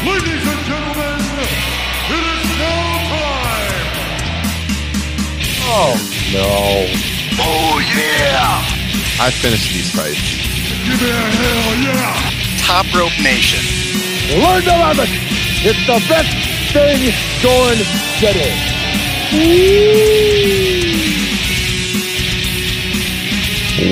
Ladies and gentlemen, it is now time. Oh no. Oh yeah! I finished these fights. Give me a hell yeah. Top Rope Nation. Learn to love it. It's the best thing going today.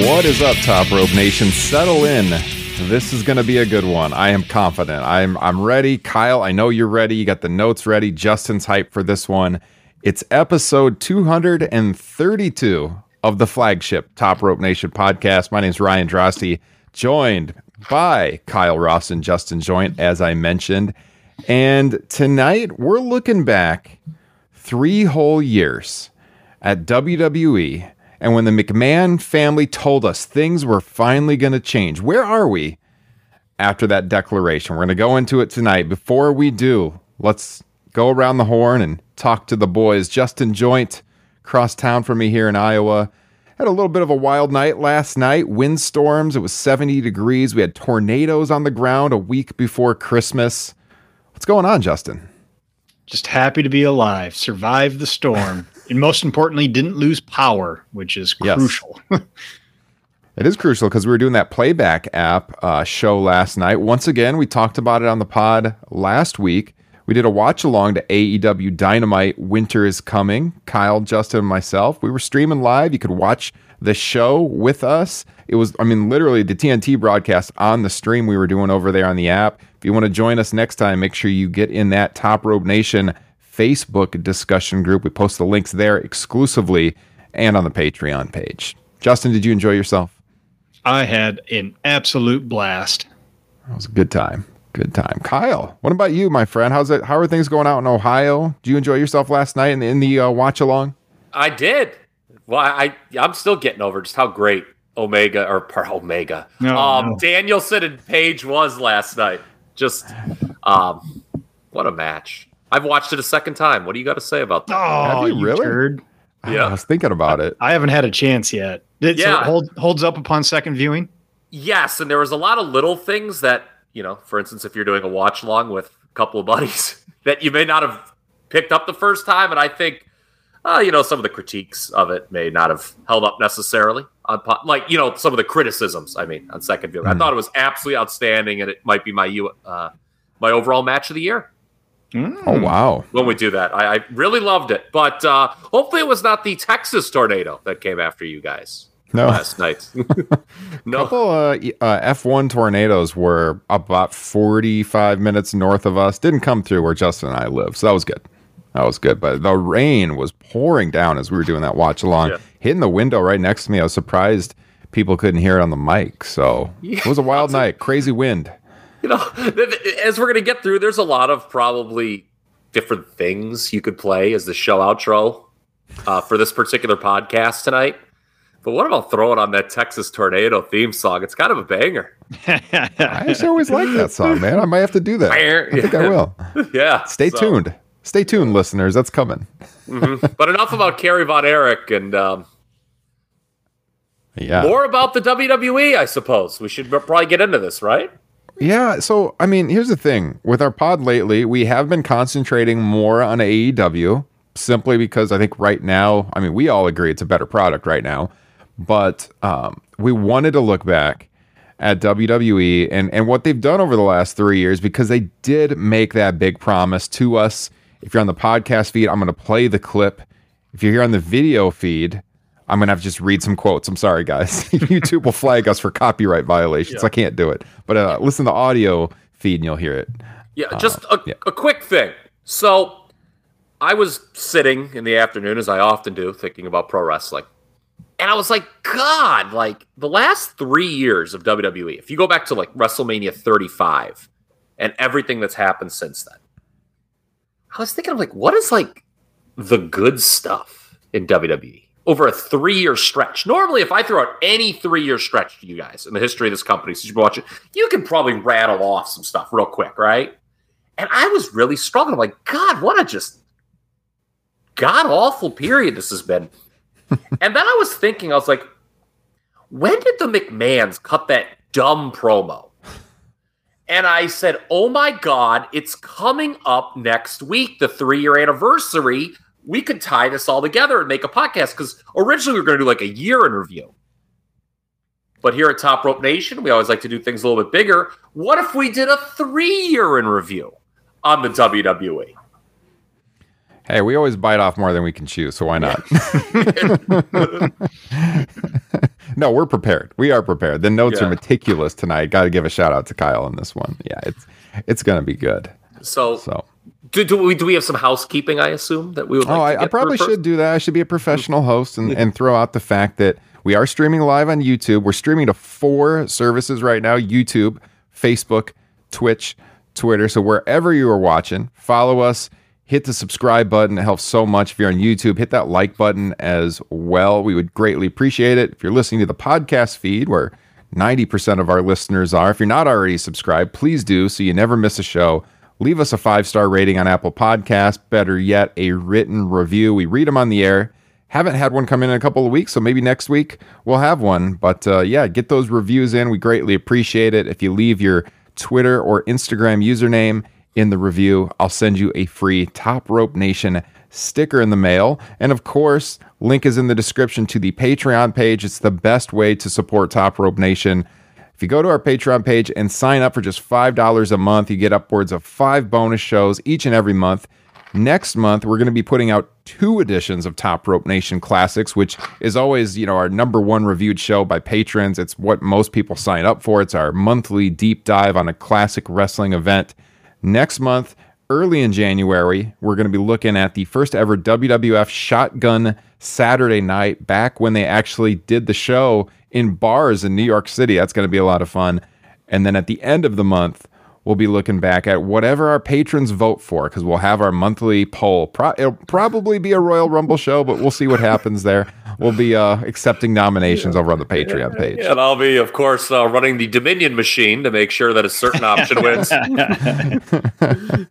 What is up, Top Rope Nation? Settle in. This is going to be a good one. I am confident. I'm I'm ready. Kyle, I know you're ready. You got the notes ready. Justin's hyped for this one. It's episode 232 of the flagship Top Rope Nation podcast. My name is Ryan Droste, joined by Kyle Ross and Justin Joint, as I mentioned. And tonight we're looking back three whole years at WWE. And when the McMahon family told us things were finally going to change, where are we after that declaration? We're going to go into it tonight. Before we do, let's go around the horn and talk to the boys. Justin Joint, across town from me here in Iowa. Had a little bit of a wild night last night. Windstorms. It was 70 degrees. We had tornadoes on the ground a week before Christmas. What's going on, Justin? Just happy to be alive, survived the storm, and most importantly, didn't lose power, which is Yes. crucial. It is crucial because we were doing that playback app uh, show last night. Once again, we talked about it on the pod last week. We did a watch along to AEW Dynamite Winter is Coming. Kyle, Justin, and myself. We were streaming live. You could watch the show with us. It was, I mean, literally the TNT broadcast on the stream we were doing over there on the app. If you want to join us next time, make sure you get in that Top Rope Nation Facebook discussion group. We post the links there exclusively and on the Patreon page. Justin, did you enjoy yourself? I had an absolute blast. It was a good time. Good time. Kyle, what about you, my friend? How's it? How are things going out in Ohio? Did you enjoy yourself last night in the, in the uh, watch along? I did. Well, I I'm still getting over just how great Omega or per Omega, No, um, no. Danielson and Page was last night. Just, um, what a match! I've watched it a second time. What do you got to say about that? Oh, you really? turd. Yeah. I was thinking about it. I haven't had a chance yet. It, so Yeah. it hold, holds up upon second viewing. Yes, and there was a lot of little things that you know. For instance, if you're doing a watch along with a couple of buddies, that you may not have picked up the first time, and I think. Uh, you know, some of the critiques of it may not have held up necessarily on, po- like you know, some of the criticisms. I mean, on second view, I thought it was absolutely outstanding, and it might be my U- uh, my overall match of the year Oh wow! when we do that. I, I really loved it, but uh, hopefully, it was not the Texas tornado that came after you guys No, last night. no, couple uh, uh, F1 tornadoes were about 45 minutes north of us. Didn't come through where Justin and I live, so that was good. That was good. But the rain was pouring down as we were doing that watch along, Yeah. hitting the window right next to me. I was surprised people couldn't hear it on the mic. So it was a wild night. Crazy wind. You know, th- th- as we're going to get through, there's a lot of probably different things you could play as the show outro uh, for this particular podcast tonight. But what about throwing on that Texas tornado theme song? It's kind of a banger. I actually always like that song, man. I might have to do that. I think I will. yeah. Stay so- tuned. Stay tuned, listeners. That's coming. But enough about Kerry Von Erich and um, Yeah. more about the WWE, I suppose. We should probably get into this, right? Yeah. So, I mean, here's the thing with our pod lately, we have been concentrating more on AEW simply because I think right now, I mean, we all agree it's a better product right now, but um, we wanted to look back at WWE and, and what they've done over the last three years because they did make that big promise to us. If you're on the podcast feed, I'm going to play the clip. If you're here on the video feed, I'm gonna have to just read some quotes. I'm sorry, guys. YouTube will flag us for copyright violations. I can't do it. But uh, listen to the audio feed and you'll hear it. Yeah, just a, yeah. a quick thing. So, I was sitting in the afternoon, as I often do, thinking about pro wrestling. And I was like, God, like the last three years of WWE, if you go back to like WrestleMania 35 and everything that's happened since then, I was thinking of like, what is like the good stuff in WWE over a three year stretch? Normally, if I throw out any three year stretch to you guys in the history of this company, since you've been watching, you can probably rattle off some stuff real quick, right? And I was really struggling. I'm like, God, what a just god awful period this has been. and then I was thinking, I was like, when did the McMahons cut that dumb promo? And I said, "Oh my god, it's coming up next week, the three year anniversary. We could tie this all together and make a podcast because originally we were going to do like a year in review." But here at Top Rope Nation, we always like to do things a little bit bigger. What if we did a three year in review on the? WWE? Hey, we always bite off more than we can chew, so why not? no, we're prepared. We are prepared. The notes Yeah. are meticulous tonight. Got to give a shout out to Kyle on this one. Yeah, it's it's gonna be good. So, So, do, do we do we have some housekeeping? I assume that we would. Oh, like oh, to I, I probably should do that. I should be a professional mm. host and, and throw out the fact that we are streaming live on YouTube. We're streaming to four services right now: YouTube, Facebook, Twitch, Twitter. So wherever you are watching, follow us. Hit the subscribe button. It helps so much. If you're on YouTube, hit that like button as well. We would greatly appreciate it. If you're listening to the podcast feed, where 90% of our listeners are, if you're not already subscribed, please do so you never miss a show. Leave us a five star rating on Apple Podcasts. Better yet, a written review. We read them on the air. Haven't had one come in in a couple of weeks, so maybe next week we'll have one. But uh, yeah, get those reviews in. We greatly appreciate it. If you leave your Twitter or Instagram username in the review, I'll send you a free Top Rope Nation sticker in the mail. And of course, link is in the description to the Patreon page. It's the best way to support Top Rope Nation. If you go to our Patreon page and sign up for just $5 a month, you get upwards of five bonus shows each and every month. Next month, we're going to be putting out two editions of Top Rope Nation Classics, which is always, you know, our number one reviewed show by patrons. It's what most people sign up for. It's our monthly deep dive on a classic wrestling event. Next month, early in January, we're going to be looking at the first ever WWF Shotgun Saturday night, back when they actually did the show in bars in New York City. That's going to be a lot of fun. And then at the end of the month, we'll be looking back at whatever our patrons vote for because we'll have our monthly poll. Pro- it'll probably be a Royal Rumble show, but we'll see what happens there. We'll be uh, accepting nominations over on the Patreon page. And I'll be, of course, uh, running the Dominion machine to make sure that a certain option wins.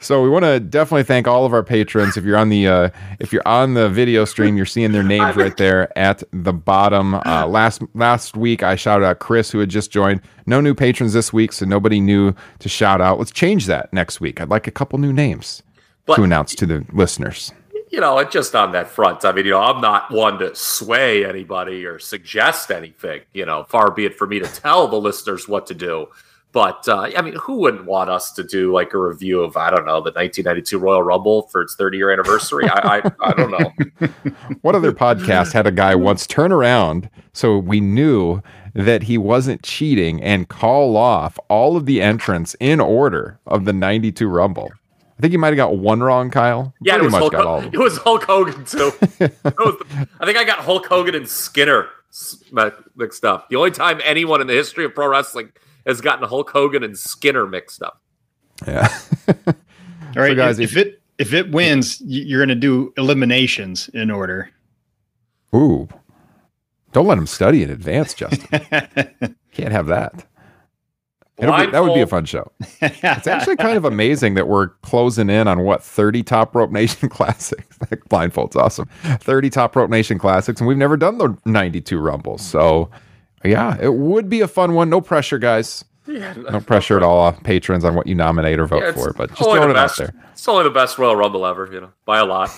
So we want to definitely thank all of our patrons. If you're on the uh, if you're on the video stream, you're seeing their names right there at the bottom. Uh, last last week, I shouted out Chris, who had just joined. No new patrons this week, so nobody new to shout out. Let's change that next week. I'd like a couple new names But- to announce to the listeners. you know, just on that front. I mean, you know, I'm not one to sway anybody or suggest anything. You know, far be it for me to tell the listeners what to do. But uh, I mean, who wouldn't want us to do like a review of I don't know the 1992 Royal Rumble for its 30 year anniversary? I, I I don't know. What other podcast had a guy once turn around so we knew that he wasn't cheating and call off all of the entrants in order of the 92 Rumble? I think you might have got one wrong, Kyle. Yeah, it was, much Hulk, got all of it was Hulk Hogan too. The- I think I got Hulk Hogan and Skinner mixed up. The only time anyone in the history of pro wrestling has gotten Hulk Hogan and Skinner mixed up. Yeah. All right, guys, if, if- if it if it wins, you're going to do eliminations in order. Ooh. Don't let him study in advance, Justin. Can't have that. Be, that would be a fun show. It's actually kind of amazing that we're closing in on what 30 Top Rope Nation classics. Blindfold's awesome. 30 Top Rope Nation classics, and we've never done the 92 Rumbles. So, yeah, it would be a fun one. No pressure, guys. No pressure at all, uh, patrons, on what you nominate or vote Yeah, for. But just throwing it out there. It's only the best Royal Rumble ever, you know, by a lot.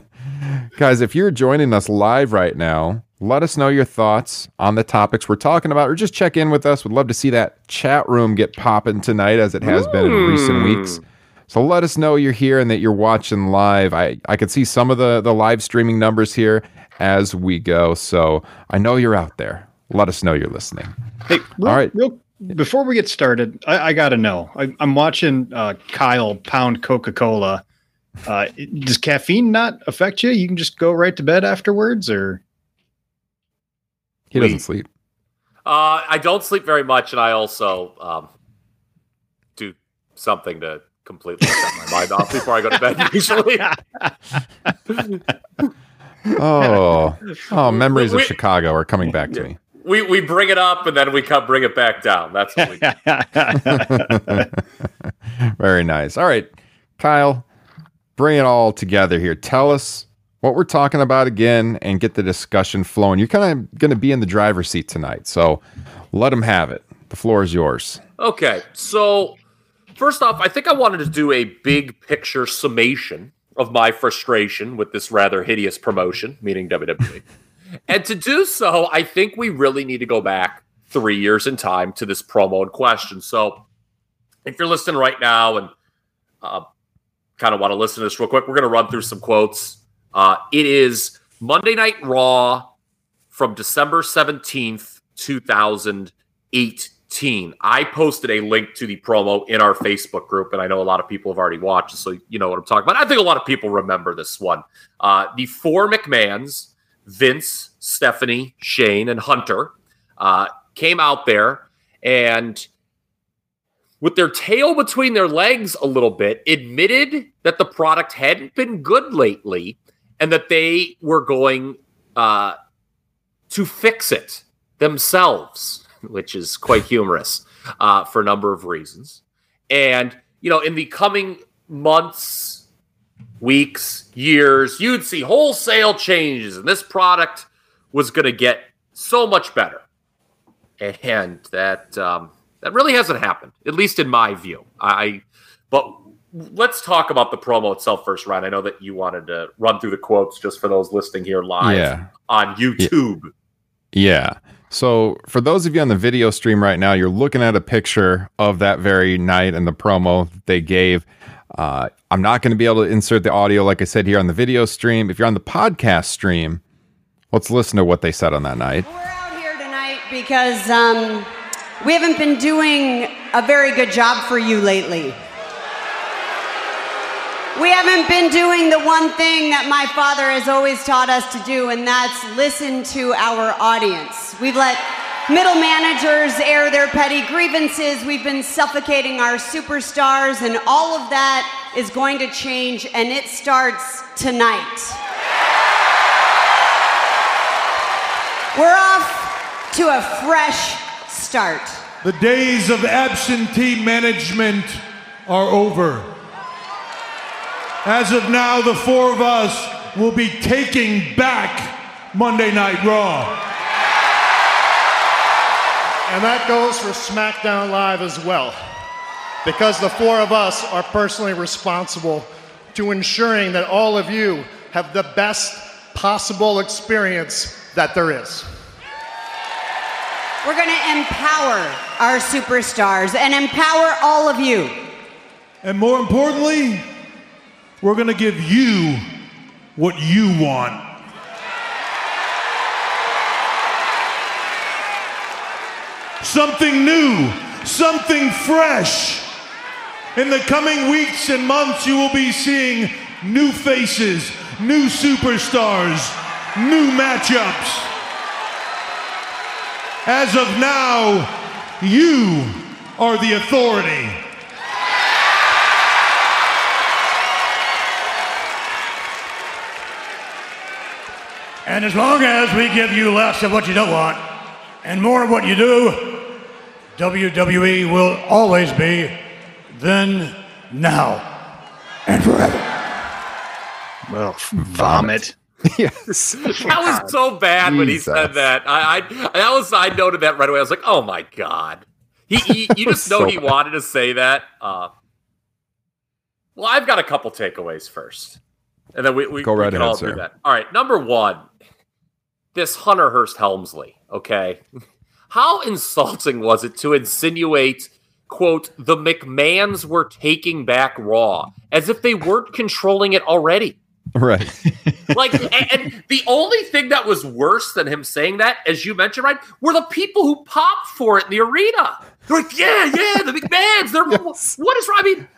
Guys, if you're joining us live right now, let us know your thoughts on the topics we're talking about, or just check in with us. We'd love to see that chat room get popping tonight, as it has been in recent weeks. So let us know you're here and that you're watching live. I, I could see some of the, the live streaming numbers here as we go. So I know you're out there. Let us know you're listening. Hey, real, All right. real, before we get started, I, I got to know. I, I'm watching uh, Kyle pound Coca Cola. Uh, does caffeine not affect you? You can just go right to bed afterwards, or He doesn't sleep. Uh, I don't sleep very much, and I also um, do something to completely shut my mind off before I go to bed. Usually, Oh, oh, memories of Chicago are coming back to me. We we bring it up and then we come bring it back down. That's what we do. Very nice. All right, Kyle, bring it all together here. Tell us what we're talking about again and get the discussion flowing. You're kind of going to be in the driver's seat tonight, so let them have it. The floor is yours. Okay, so first off, I think I wanted to do a big picture summation of my frustration with this rather hideous promotion, meaning WWE. and to do so, I think we really need to go back three years in time to this promo in question. So if you're listening right now and uh, kind of want to listen to this real quick, we're going to run through some quotes. Uh, it is Monday Night Raw from December 17th, 2018. I posted a link to the promo in our Facebook group, and I know a lot of people have already watched, so you know what I'm talking about. I think a lot of people remember this one. Uh, the four McMahons, Vince, Stephanie, Shane, and Hunter, uh, came out there and with their tail between their legs a little bit, admitted that the product hadn't been good lately and that they were going uh, to fix it themselves, which is quite humorous uh, for a number of reasons. And, you know, in the coming months, weeks, years, you'd see wholesale changes, and this product was going to get so much better. And that um, that really hasn't happened, at least in my view. I, but let's talk about the promo itself first, Ryan. I know that you wanted to run through the quotes just for those listening here live Yeah. on YouTube. Yeah. So, for those of you on the video stream right now, you're looking at a picture of that very night and the promo they gave. Uh, I'm not going to be able to insert the audio, like I said, here on the video stream. If you're on the podcast stream, let's listen to what they said on that night. We're out here tonight because um, we haven't been doing a very good job for you lately. We haven't been doing the one thing that my father has always taught us to do, and that's listen to our audience. We've let middle managers air their petty grievances. We've been suffocating our superstars, and all of that is going to change, and it starts tonight. We're off to a fresh start. The days of absentee management are over. As of now, the four of us will be taking back Monday Night Raw. And that goes for SmackDown Live as well. Because the four of us are personally responsible to ensuring that all of you have the best possible experience that there is. We're going to empower our superstars and empower all of you. And more importantly, we're going to give you what you want. Something new, something fresh. In the coming weeks and months, you will be seeing new faces, new superstars, new matchups. As of now, you are the authority. And as long as we give you less of what you don't want and more of what you do, WWE will always be then, now, and forever. Well, vomit. yes. That was so bad when he said that. I, I that was I noted that right away. I was like, oh my god. He, he you just know So he bad. wanted to say that. Uh, well, I've got a couple takeaways first, and then we we, Go we right can ahead, all sir. do that. All right, number one, this Hunter Hearst Helmsley. Okay, how insulting was it to insinuate? "quote The McMahons were taking back Raw as if they weren't controlling it already." Right. like and, and the only thing that was worse than him saying that as you mentioned right were the people who popped for it in the arena they're like yeah yeah the mcmahons they're Yes. what is wrong i mean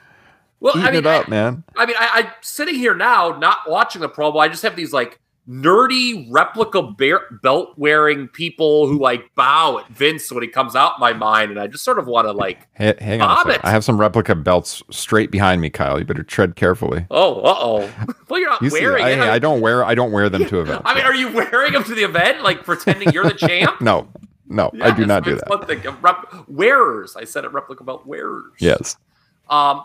well Eating i mean it up, I, man. I mean I, i'm sitting here now not watching the promo i just have these like nerdy replica bear, belt wearing people who like bow at vince when he comes out my mind and i just sort of want to like Hey, hang on. I have some replica belts straight behind me, Kyle. You better tread carefully. oh uh-oh well you're not You see, wearing I, it I don't wear I don't wear them to events. I mean, are you wearing them to the event, like pretending you're the champ? no, no, I do not do that. One thing. Uh, Rep- wearers. I said it. Replica belt wearers. Yes. Um,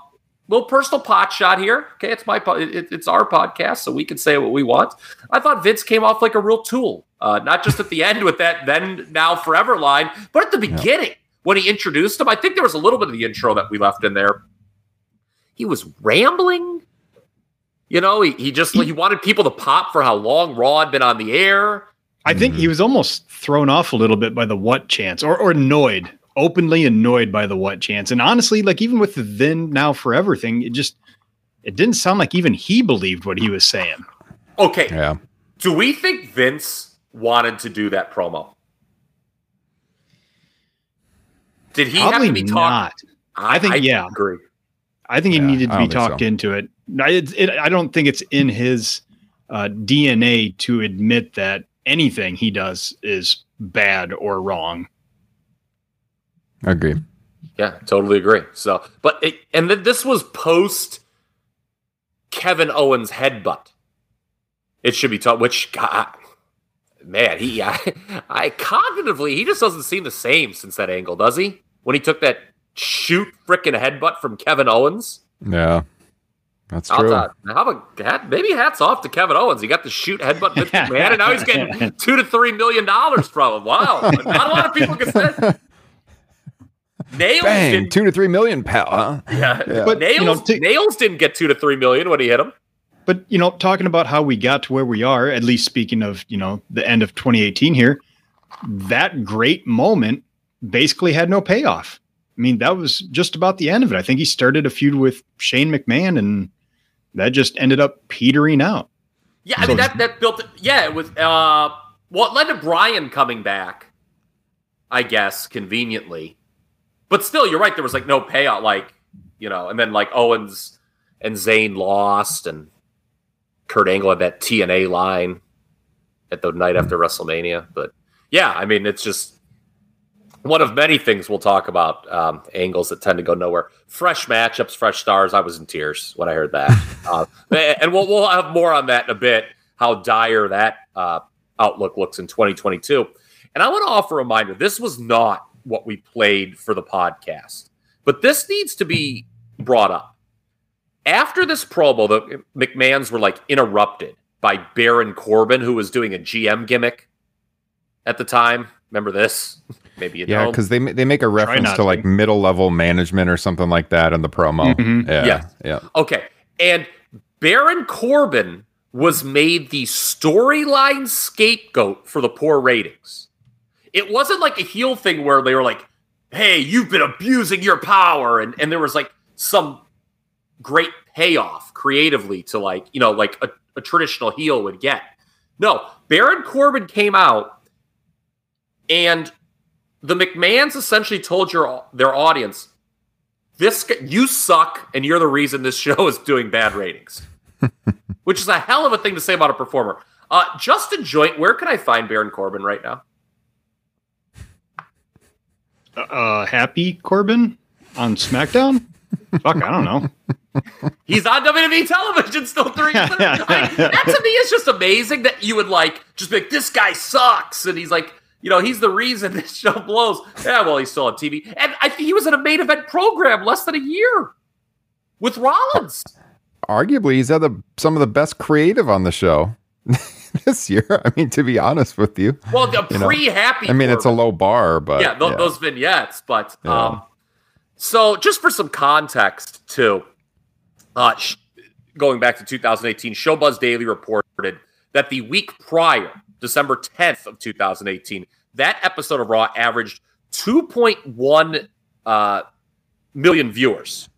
little personal pot shot here. Okay, it's my po- it, it's our podcast, so we can say what we want. I thought Vince came off like a real tool, uh, not just at the end with that then now forever line, but at the beginning when he introduced him, I think there was a little bit of the intro that we left in there. He was rambling. You know, he, he just he wanted people to pop for how long Raw had been on the air. I think he was almost thrown off a little bit by the what chance or, or annoyed, openly annoyed by the what chance. And honestly, like even with the then now forever thing, it just it didn't sound like even he believed what he was saying. Okay. Yeah. Do we think Vince wanted to do that promo? Did he Probably have to be not. talked? I think yeah. Agree. I think he needed to be talked so. into it. I- It, it. I don't think it's in his uh, DNA to admit that anything he does is bad or wrong. Agree. Yeah, totally agree. So, but it, and then this was post Kevin Owens headbutt. It should be taught. Which God, man, he I, I cognitively he just doesn't seem the same since that angle, does he? When he took that shoot freaking headbutt from Kevin Owens. Yeah. That's I'll true. tell How about hat, maybe hats off to Kevin Owens. He got the shoot headbutt Vince McMahon, and now he's getting two to three million dollars from him. Wow, not a lot of people can say. Nailz Bang, didn't two to three million, pal. Huh? Yeah, Yeah. but But, you Nailz know, to- Nailz didn't get two to three million when he hit him. But you know, talking about how we got to where we are, at least speaking of you know the end of 2018 here, that great moment basically had no payoff. I mean, that was just about the end of it. I think he started a feud with Shane McMahon, and that just ended up petering out. Yeah, I So- mean that that built. Yeah, it was. Uh, well, it led to Brian coming back, I guess, conveniently. But still, you're right. There was like no payout, like you know, and then like Owens and Zayn lost, and Kurt Angle had that TNA line at the night after WrestleMania. But yeah, I mean, it's just one of many things we'll talk about. Um, angles that tend to go nowhere. Fresh matchups, fresh stars. I was in tears when I heard that, uh, and we'll we'll have more on that in a bit. How dire that uh, outlook looks in 2022. And I want to offer a reminder: this was not what we played for the podcast, but this needs to be brought up. After this promo, the McMahons were like interrupted by Baron Corbin, who was doing a GM gimmick at the time. Remember this? Maybe you Yeah, don't. Yeah, because they they make a reference to like to. middle level management or something like that in the promo. Mhm. Yeah, Yeah. yeah. Okay. And Baron Corbin was made the storyline scapegoat for the poor ratings. It wasn't like a heel thing where they were like, hey, you've been abusing your power. And, and there was like some great payoff creatively to like, you know, like a, a traditional heel would get. No, Baron Corbin came out and the McMahons essentially told your their audience, this you suck and you're the reason this show is doing bad ratings which is a hell of a thing to say about a performer uh, justin joint where can i find baron corbin right now Uh, happy Corbin on SmackDown? Fuck, I don't know. he's on wwe television still three like, that to me is just amazing that you would like just be like this guy sucks. And he's like you know he's the reason this show blows. Yeah well he's still on tv and i think he was in a main event program less than a year with rollins. Arguably, he's had the, some of the best creative on the show this year. I mean, to be honest with you, well the You pre-happy I mean, it's a low bar, but yeah, tho- those vignettes. But Yeah. um, so just for some context, too, uh, sh- going back to 2018, Showbuzz Daily reported that the week prior, December 10th of 2018, that episode of Raw averaged 2.1 uh, million viewers,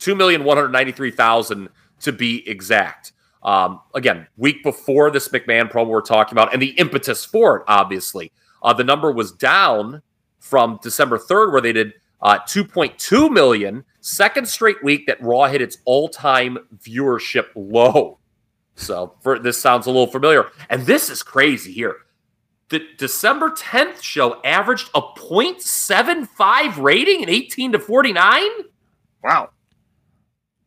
2,193,000 to be exact. Um, again, week before this McMahon promo we're talking about, and the impetus for it, obviously, uh, the number was down from December 3rd, where they did uh, 2.2 million. Second straight week that Raw hit its all-time viewership low. So for this sounds a little familiar, and this is crazy here. The December 10th show averaged a 0.75 rating in 18 to 49. Wow.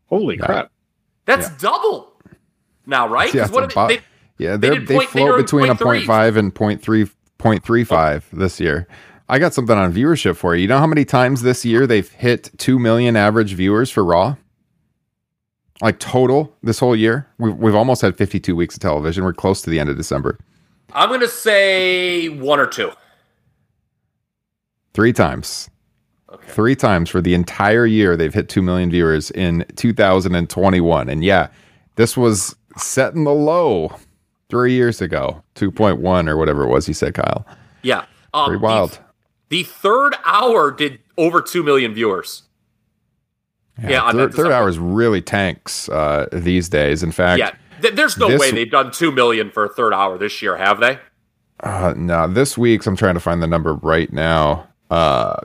Holy crap. That's double now, right? Yeah, what about- they- they- yeah, they they they point- float in between a 0.3. 0.5 and 0.3, 0.35 this year. I got something on viewership for you. You know how many times this year they've hit 2 million average viewers for Raw? Like total this whole year? We've, we've almost had 52 weeks of television. We're close to the end of December. I'm going to say one or two. Three times. Three times for the entire year, they've hit 2 million viewers in 2021. And yeah, this was set in the low three years ago, 2.1 or whatever it was you said, Kyle. Yeah. Um, Pretty wild. The, the third hour did over 2 million viewers. Yeah, on third, third hour is really tanks uh, these days. In fact, Yeah. Th- there's no this- way they've done 2 million for a third hour this year, have they? Uh, no, this week's I'm trying to find the number right now. Uh,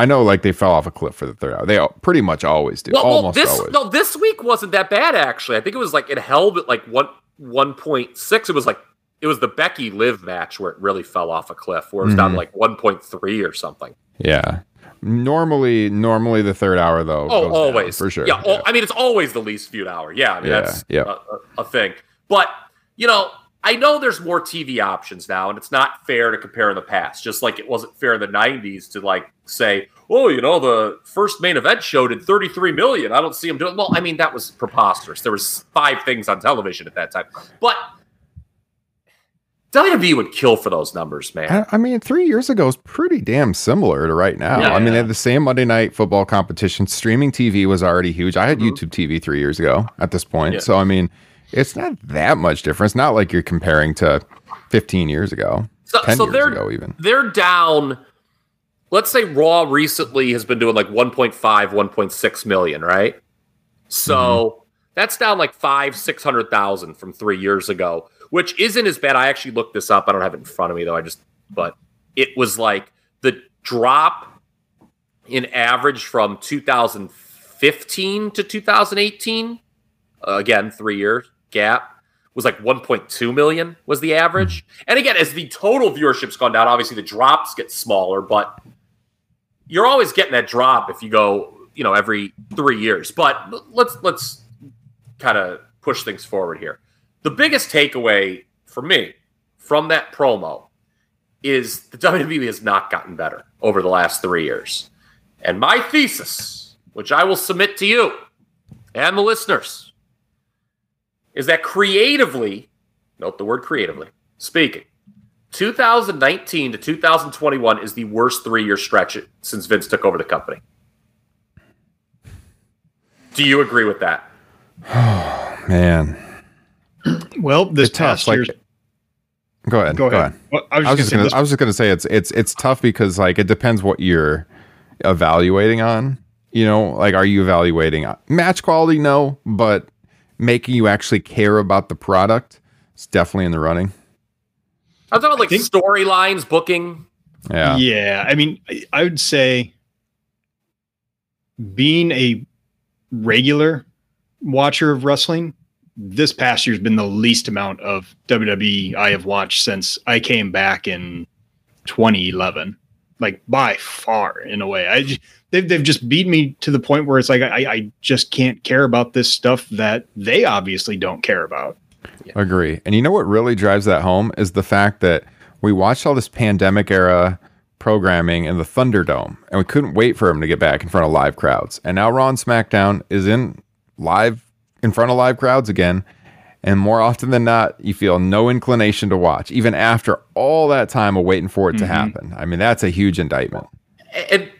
I know, like they fell off a cliff for the third hour. They pretty much always do. Well, well, Almost this always. no, this week wasn't that bad actually. I think it was like it held at like one one point six. It was like it was the Becky Liv match where it really fell off a cliff, where it was down to Mhm. like one point three or something. Yeah. Normally, normally the third hour though. Oh, goes down, always for sure. Yeah, al- I mean it's always the least viewed hour. Yeah, I mean Yeah, that's yeah. A, a thing. But you know, I know there's more TV options now, and it's not fair to compare in the past. Just like it wasn't fair in the '90s to like say, "Oh, you know, the first main event show did 33 million. I don't see them doing." Well, I mean that was preposterous. There was five things on television at that time, but WWE would kill for those numbers, man. I, I mean, three years ago is pretty damn similar to right now. Yeah. I mean, they had the same Monday night football competition. Streaming TV was already huge. I had YouTube TV three years ago at this point. Mm-hmm. Yeah. So, I mean, it's not that much difference. Not like you're comparing to 15 years ago, So, 10 so years they're ago, even. they're down. Let's say Raw recently has been doing like 1.5, 1.6 million, right? So Mm-hmm. that's down like five, six hundred thousand from three years ago, which isn't as bad. I actually looked this up. I don't have it in front of me though. I just, but it was like the drop in average from 2015 to 2018. Uh, again, three years gap was like 1.2 million was the average. Hmm. And again, as the total viewership's gone down, obviously the drops get smaller, but you're always getting that drop if you go, you know, every three years. But let's let's kind of push things forward here. The biggest takeaway for me from that promo is the WWE has not gotten better over the last three years. And my thesis, which I will submit to you and the listeners, is that creatively, note the word creatively, speaking, 2019 to 2021 is the worst three year stretch since Vince took over the company. Do you agree with that? Oh, Man. Well, this It's tough, past like- year's Go ahead. Go ahead. Well, I was I was just just gonna gonna. say I was just gonna say it's it's it's tough because like it depends what you're evaluating on. You know, like are you evaluating uh, match quality? No, but making you actually care about the product is definitely in the running. I'm talking about like think- storylines, booking. Yeah. Yeah, I mean, I, I would say being a regular watcher of wrestling, this past year's been the least amount of WWE I have watched since I came back in 2011. Like by far, in a way, I they've they've just beat me to the point where it's like I I just can't care about this stuff that they obviously don't care about. Agree. And you know what really drives that home is the fact that we watched all this pandemic era programming in the Thunderdome and we couldn't wait for him to get back in front of live crowds. And now Raw SmackDown is in live in front of live crowds again. And more often than not, you feel no inclination to watch, even after all that time of waiting for it to mm-hmm. happen. I mean, that's a huge indictment. And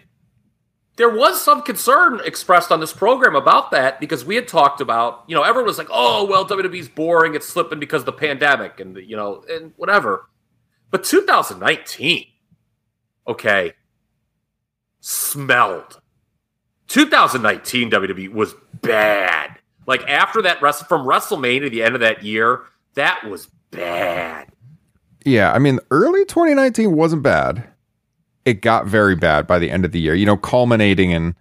there was some concern expressed on this program about that because we had talked about, you know, everyone was like, oh, well, WWE's boring. It's slipping because of the pandemic and, you know, and whatever. But 2019, okay, smelled. 2019 WWE was bad. Like after that, wrestle from WrestleMania to the end of that year, that was bad. Yeah, I mean, early 2019 wasn't bad. It got very bad by the end of the year, you know, culminating in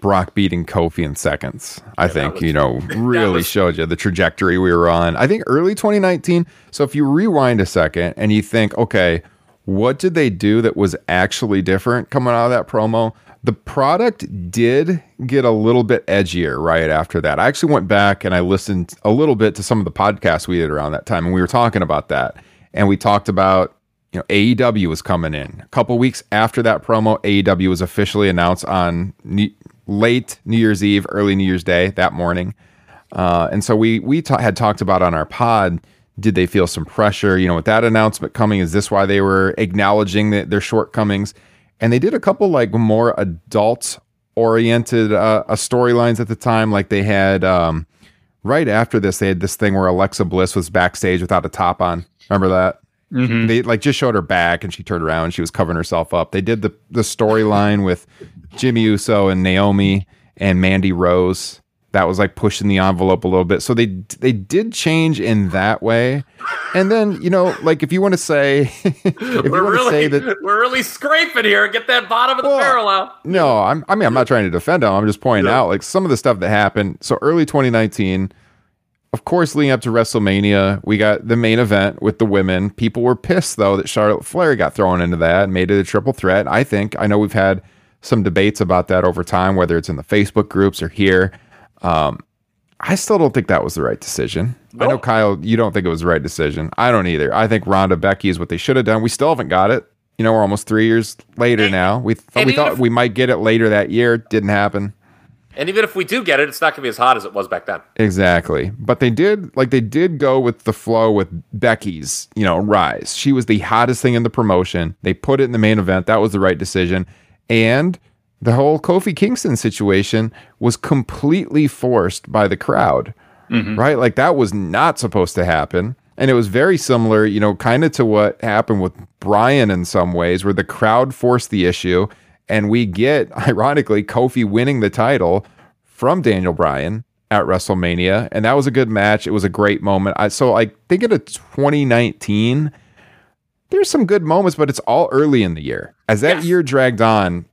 Brock beating Kofi in seconds. I think, was- you know, really was- showed you the trajectory we were on. I think early 2019. So if you rewind a second and you think, okay, what did they do that was actually different coming out of that promo? The product did get a little bit edgier right after that. I actually went back and I listened a little bit to some of the podcasts we did around that time, and we were talking about that. And we talked about, you know, AEW was coming in. A couple weeks after that promo, AEW was officially announced on late New Year's Eve, early New Year's Day that morning. Uh, and so we we ta- had talked about on our pod. Did they feel some pressure? You know, with that announcement coming, is this why they were acknowledging that their shortcomings? And they did a couple like more adult oriented uh, uh, storylines at the time. Like they had um, right after this, they had this thing where Alexa Bliss was backstage without a top on. Remember that? Mm-hmm. They like just showed her back and she turned around and she was covering herself up. They did the the storyline with Jimmy Uso and Naomi and Mandy Rose. That was like pushing the envelope a little bit. So they they did change in that way. And then, you know, like if you want to say if you we're want to really, say that we're really scraping here. Get that bottom of the Well, barrel out. No, I'm, I mean, I'm not trying to defend him. I'm just pointing out like some of the stuff that happened. So early 2019, of course, leading up to WrestleMania, we got the main event with the women. People were pissed though that Charlotte Flair got thrown into that and made it a triple threat. I think I know we've had some debates about that over time, whether it's in the Facebook groups or here. Um, I still don't think that was the right decision. I know Kyle, you don't think it was the right decision. I don't either. I think Ronda Becky is what they should have done. We still haven't got it. You know, we're almost three years later now. We th- we thought if- we might get it later that year. Didn't happen. And even if we do get it, it's not going to be as hot as it was back then. Exactly. But they did like they did go with the flow with Becky's, you know, rise. She was the hottest thing in the promotion. They put it in the main event. That was the right decision. And the whole Kofi Kingston situation was completely forced by the crowd. Mm-hmm. Right? Like that was not supposed to happen. And it was very similar, you know, kind of to what happened with Bryan in some ways, where the crowd forced the issue. And we get, ironically, Kofi winning the title from Daniel Bryan at WrestleMania. And that was a good match. It was a great moment. I, so, like, thinking of 2019, there's some good moments, but it's all early in the year. As that Yes. year dragged on,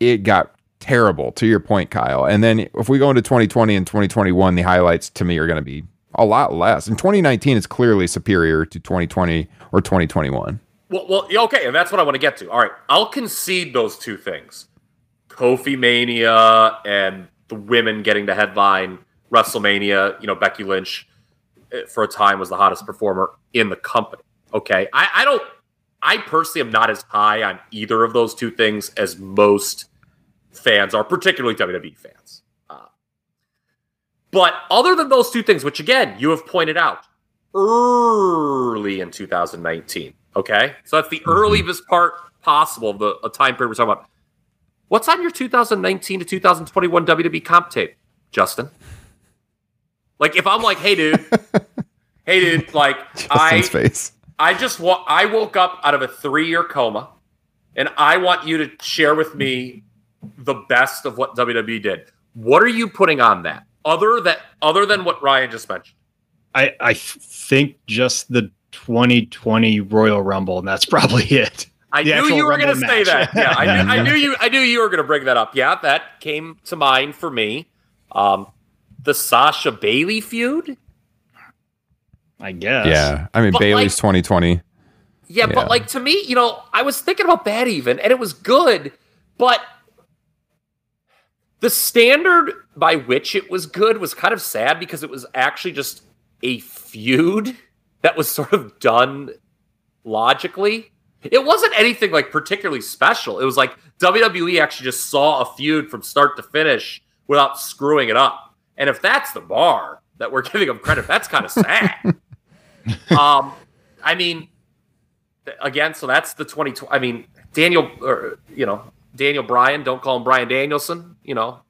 it got terrible, to your point, Kyle. And then if we go into 2020 and 2021, the highlights to me are going to be a lot less. And 2019 is clearly superior to 2020 or 2021. Well, well, okay, and that's what I want to get to. All right, I'll concede those two things: Kofi Mania and the women getting to headline WrestleMania. You know, Becky Lynch eh, for a time was the hottest performer in the company. Okay, I, I don't. I personally am not as high on either of those two things as most fans are, particularly WWE fans. Uh, but other than those two things, which again you have pointed out, early in 2019. Okay, so that's the earliest part possible of the a time period we're talking about. What's on your 2019 to 2021 WWE comp tape, Justin? Like, if I'm like, hey, dude, hey, dude, like, I Justin's face. I just wa- I woke up out of a three year coma, and I want you to share with me the best of what WWE did. What are you putting on that other that other than what Ryan just mentioned? I, I think just the 2020 Royal Rumble, and that's probably it. I The knew you were going to say that. Yeah, I knew, I knew you. I knew you were going to bring that up. Yeah, that came to mind for me. Um, the Sasha Bayley feud. I guess. Yeah. I mean, But, Bayley's like- 2020. Yeah, Yeah. but like to me, you know, I was thinking about that even, and it was good, but the standard by which it was good was kind of sad because it was actually just a feud that was sort of done logically. It wasn't anything like particularly special. It was like WWE actually just saw a feud from start to finish without screwing it up. And if that's the bar that we're giving them credit, that's kind of sad. um, I mean, again, so that's the 2020. I mean, Daniel, or, you know, Daniel Bryan, don't call him Bryan Danielson, you know,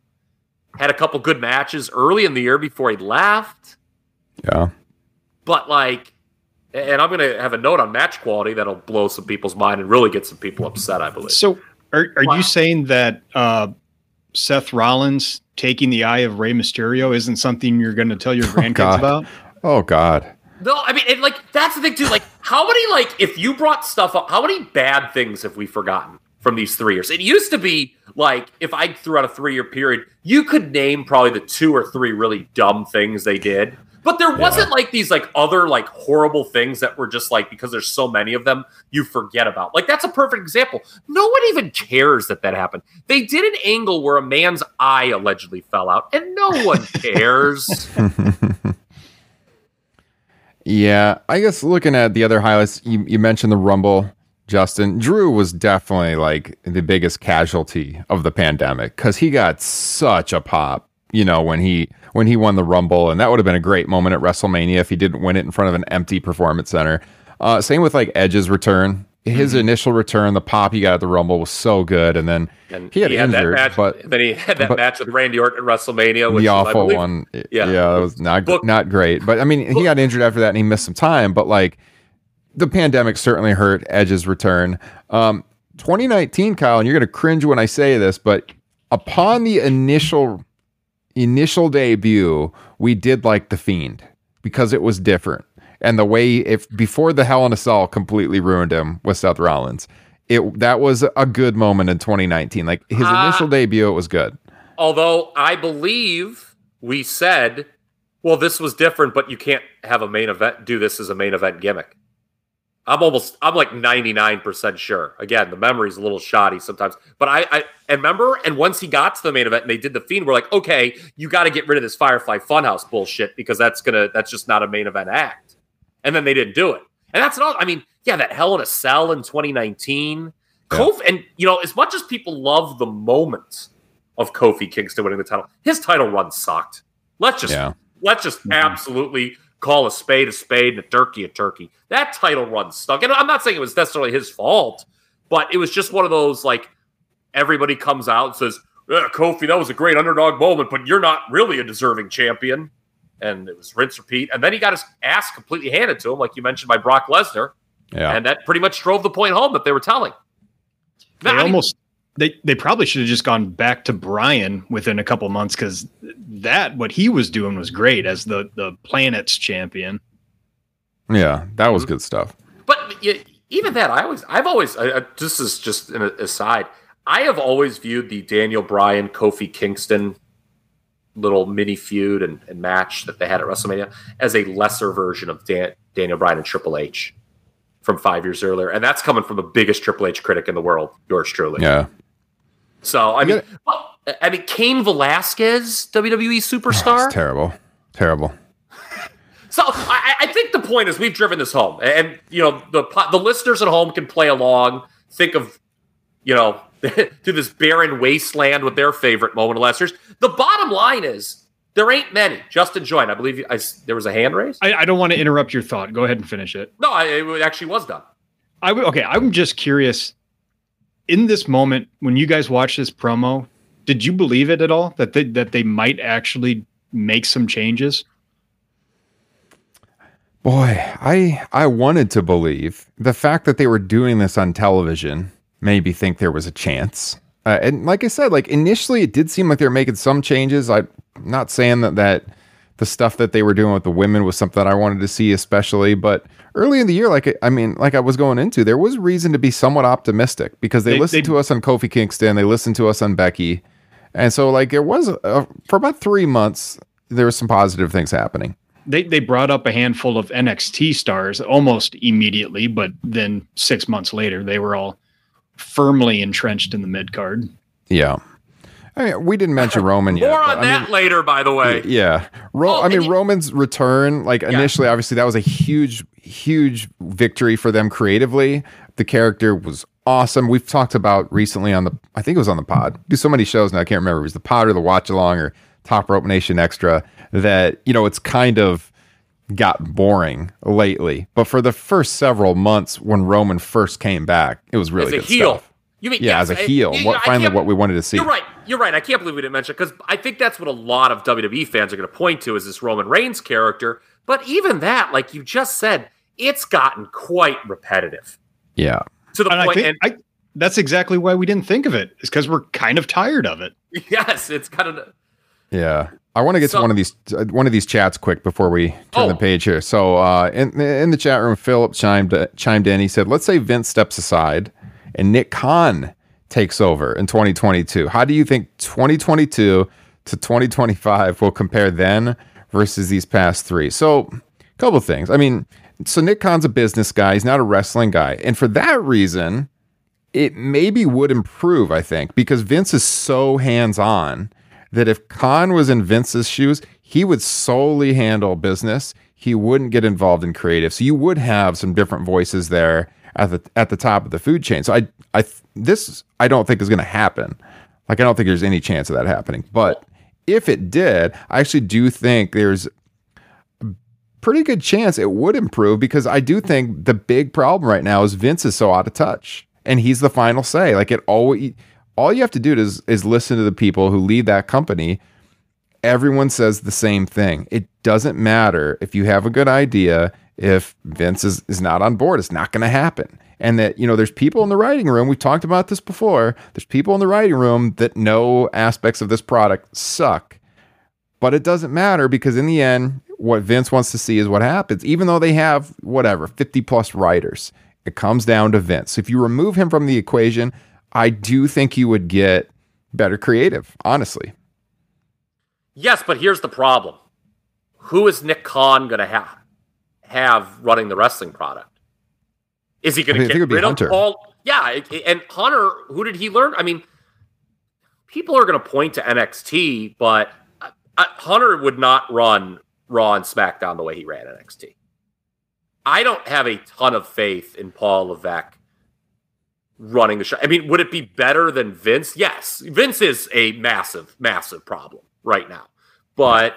had a couple good matches early in the year before he left. Yeah. But like, and I'm going to have a note on match quality that'll blow some people's mind and really get some people upset, I believe. So are, are Wow. you saying that uh, Seth Rollins taking the eye of Rey Mysterio isn't something you're going to tell your grandkids God. about? Oh, God. No, I mean, and like that's the thing too. Like, how many like if you brought stuff up, how many bad things have we forgotten from these three years? It used to be like if I threw out a three year period, you could name probably the two or three really dumb things they did. But there wasn't like these like other like horrible things that were just like because there's so many of them you forget about. Like that's a perfect example. No one even cares that that happened. They did an angle where a man's eye allegedly fell out, and no one cares. Yeah, I guess looking at the other highlights, you, you mentioned the Rumble, Justin. Drew was definitely like the biggest casualty of the pandemic because he got such a pop, you know, when he when he won the Rumble, and that would have been a great moment at WrestleMania if he didn't win it in front of an empty performance center. Uh, same with like Edge's return his initial return, the pop he got at the Rumble was so good, and then And he had that injured, match, but then he had that but- match with Randy Orton at WrestleMania, which the was, awful believe- one, Yeah. yeah, that was not Book- not great. But I mean, he got injured after that, and he missed some time. But like, the pandemic certainly hurt Edge's return. Um, 2019, Kyle, and you're going to cringe when I say this, but upon the initial initial debut, we did like the Fiend because it was different, and the way if before the Hell in a Cell completely ruined him with Seth Rollins. It that was a good moment in 2019. Like his Ah. initial debut, it was good. Although I believe we said, well, this was different, but you can't have a main event, do this as a main event gimmick. I'm almost, I'm like 99% sure. Again, the memory's a little shoddy sometimes, but I, I and remember, and once he got to the main event and they did the fiend, we're like, okay, you got to get rid of this Firefly Funhouse bullshit because that's gonna, that's just not a main event act. And then they didn't do it. And that's not, I mean, yeah, that Hell in a Cell in 2019. Kofi, and you know, as much as people love the moment of Kofi Kingston winning the title, his title run sucked. Let's just Yeah. let's just mm-hmm. absolutely call a spade a spade and a turkey a turkey. That title run stuck. And I'm not saying it was necessarily his fault, but it was just one of those like everybody comes out and says, "Yeah, Kofi, that was a great underdog moment, but you're not really a deserving champion. And it was rinse repeat. And then he got his ass completely handed to him, like you mentioned by Brock Lesnar. Yeah. And that pretty much drove the point home that they were telling. They I mean, almost they they probably should have just gone back to Bryan within a couple months because that what he was doing was great as the the planet's champion. Yeah, that was good stuff. But y- even that, I always, I've always, I, I, this is just an aside. I have always viewed the Daniel Bryan Kofi Kingston little mini feud and, and match that they had at WrestleMania as a lesser version of Dan, Daniel Bryan and Triple H from five years earlier, and that's coming from the biggest Triple H critic in the world, yours truly. Yeah. So I mean, well, I mean, Cain Velasquez, WWE superstar. Oh, it's terrible. Terrible. So I, I think the point is we've driven this home, and you know the the listeners at home can play along. Think of you know to this barren wasteland with their favorite moment of last year's. The bottom line is there ain't many. Justin joined. I believe I, there was a hand raise. I, I don't want to interrupt your thought. Go ahead and finish it. No, I, it actually was done. I w- okay. I'm just curious. In this moment, when you guys watched this promo, did you believe it at all that they, that they might actually make some changes? Boy, I I wanted to believe the fact that they were doing this on television made me think there was a chance. Uh, and like I said, like initially it did seem like they were making some changes. I'm not saying that that the stuff that they were doing with the women was something that I wanted to see, especially. But early in the year, like I mean, like I was going into, there was reason to be somewhat optimistic because they, They- listened they- to us on Kofi Kingston, they listened to us on Becky, and so like there was uh for about three months there was some positive things happening. They they brought up a handful of NXT stars almost immediately, but then six months later, they were all firmly entrenched in the mid card. Yeah. I mean, we didn't mention Roman yet. More on I that mean, later, by the way. yeah. Ro- Oh, I mean, and you- Roman's return, like initially, obviously, that was a huge, huge victory for them creatively. The character was awesome. We've talked about recently on the, I think it was on the pod. Do so many shows now, I can't remember. It was the pod or the watch along or Top Rope Nation Extra that, you know, it's kind of got boring lately. But for the first several months when Roman first came back, it was really as a good heel. stuff. You mean Yeah, yes, as a heel. you- What finally what we wanted to see. You're right. You're right. I can't believe we didn't mention because I think that's what a lot of WWE fans are going to point to is this Roman Reigns character. But even that, like you just said, it's gotten quite repetitive Yeah. to the And I point. think and I, that's exactly why we didn't think of it. Is because we're kind of tired of it. yes, it's kind of Yeah. I want to get So- to one of these uh, one of these chats quick before we turn the Oh. page here. So uh, in in the chat room, Philip chimed uh, chimed in. He said, "Let's say Vince steps aside and Nick Khan takes over in 2022. How do you think 2022 to 2025 will compare then versus these past three? So, a couple of things. I mean, so Nick Khan's a business guy. He's not a wrestling guy, and for that reason, it maybe would improve, I think, because Vince is so hands on that if Khan was in Vince's shoes, he would solely handle business. He wouldn't get involved in creative. So you would have some different voices there at the at the top of the food chain. So I I this I don't think is going to happen. Like I don't think there's any chance of that happening. But if it did, I actually do think there's a pretty good chance it would improve because I do think the big problem right now is Vince is so out of touch and he's the final say. Like it always, all you have to do is is listen to the people who lead that company. Everyone says the same thing. It doesn't matter if you have a good idea. If Vince is, is not on board, it's not going to happen. And that, you know, there's people in the writing room. We've talked about this before. There's people in the writing room that know aspects of this product suck. But it doesn't matter because in the end, what Vince wants to see is what happens, even though they have whatever 50 plus writers. It comes down to Vince. If you remove him from the equation, I do think you would get better creative, honestly. Yes, but here's the problem. Who is Nick Khan going to have have running the wrestling product? Is he going to get rid of Paul? Yeah, and Hunter, who did he learn? I mean, people are going to point to NXT, but uh, uh, Hunter would not run Raw and SmackDown the way he ran NXT. I don't have a ton of faith in Paul Levesque running the show. I mean, would it be better than Vince? Yes. Vince is a massive, massive problem right now. But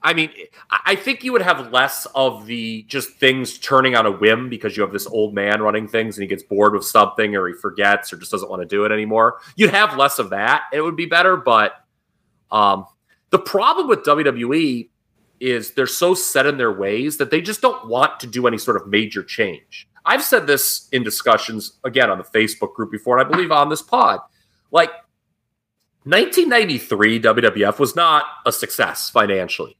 I mean, I think you would have less of the just things turning on a whim because you have this old man running things and he gets bored with something or he forgets or just doesn't want to do it anymore. You'd have less of that. It would be better. But um, the problem with WWE is they're so set in their ways that they just don't want to do any sort of major change. I've said this in discussions again on the Facebook group before, and I believe on this pod. Like 1993 WWF was not a success financially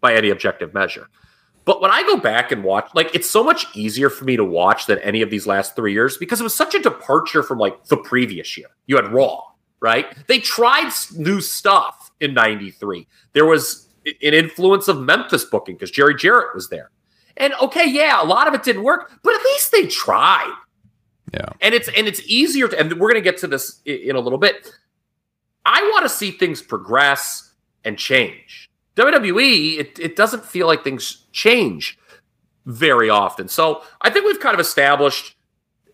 by any objective measure. But when I go back and watch, like it's so much easier for me to watch than any of these last three years because it was such a departure from like the previous year. You had Raw, right? They tried new stuff in 93. There was an influence of Memphis booking because Jerry Jarrett was there. And okay, yeah, a lot of it didn't work, but at least they tried. Yeah. And it's and it's easier to and we're going to get to this in a little bit. I want to see things progress and change. WWE, it, it doesn't feel like things change very often. So I think we've kind of established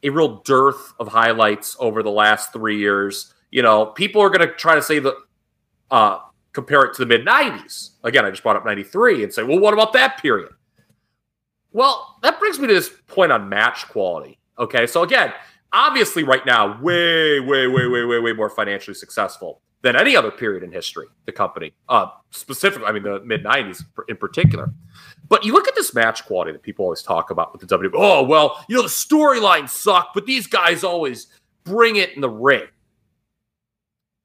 a real dearth of highlights over the last three years. You know, people are going to try to say that uh, compare it to the mid 90s. Again, I just brought up 93 and say, well, what about that period? Well, that brings me to this point on match quality. Okay. So, again, obviously, right now, way, way, way, way, way, way more financially successful than any other period in history, the company, uh, specifically, I mean, the mid 90s in particular. But you look at this match quality that people always talk about with the WWE. Oh, well, you know, the storylines suck, but these guys always bring it in the ring.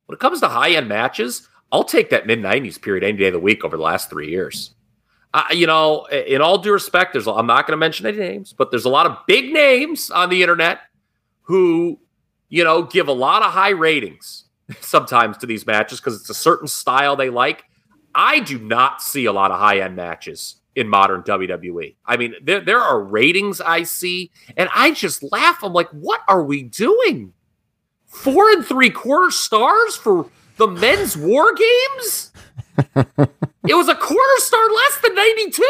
When it comes to high end matches, I'll take that mid 90s period any day of the week over the last three years. Uh, you know, in all due respect, there's I'm not going to mention any names, but there's a lot of big names on the internet who, you know, give a lot of high ratings sometimes to these matches because it's a certain style they like. I do not see a lot of high end matches in modern WWE. I mean, there, there are ratings I see, and I just laugh. I'm like, what are we doing? Four and three quarter stars for the men's war games? it was a quarter star less than 92.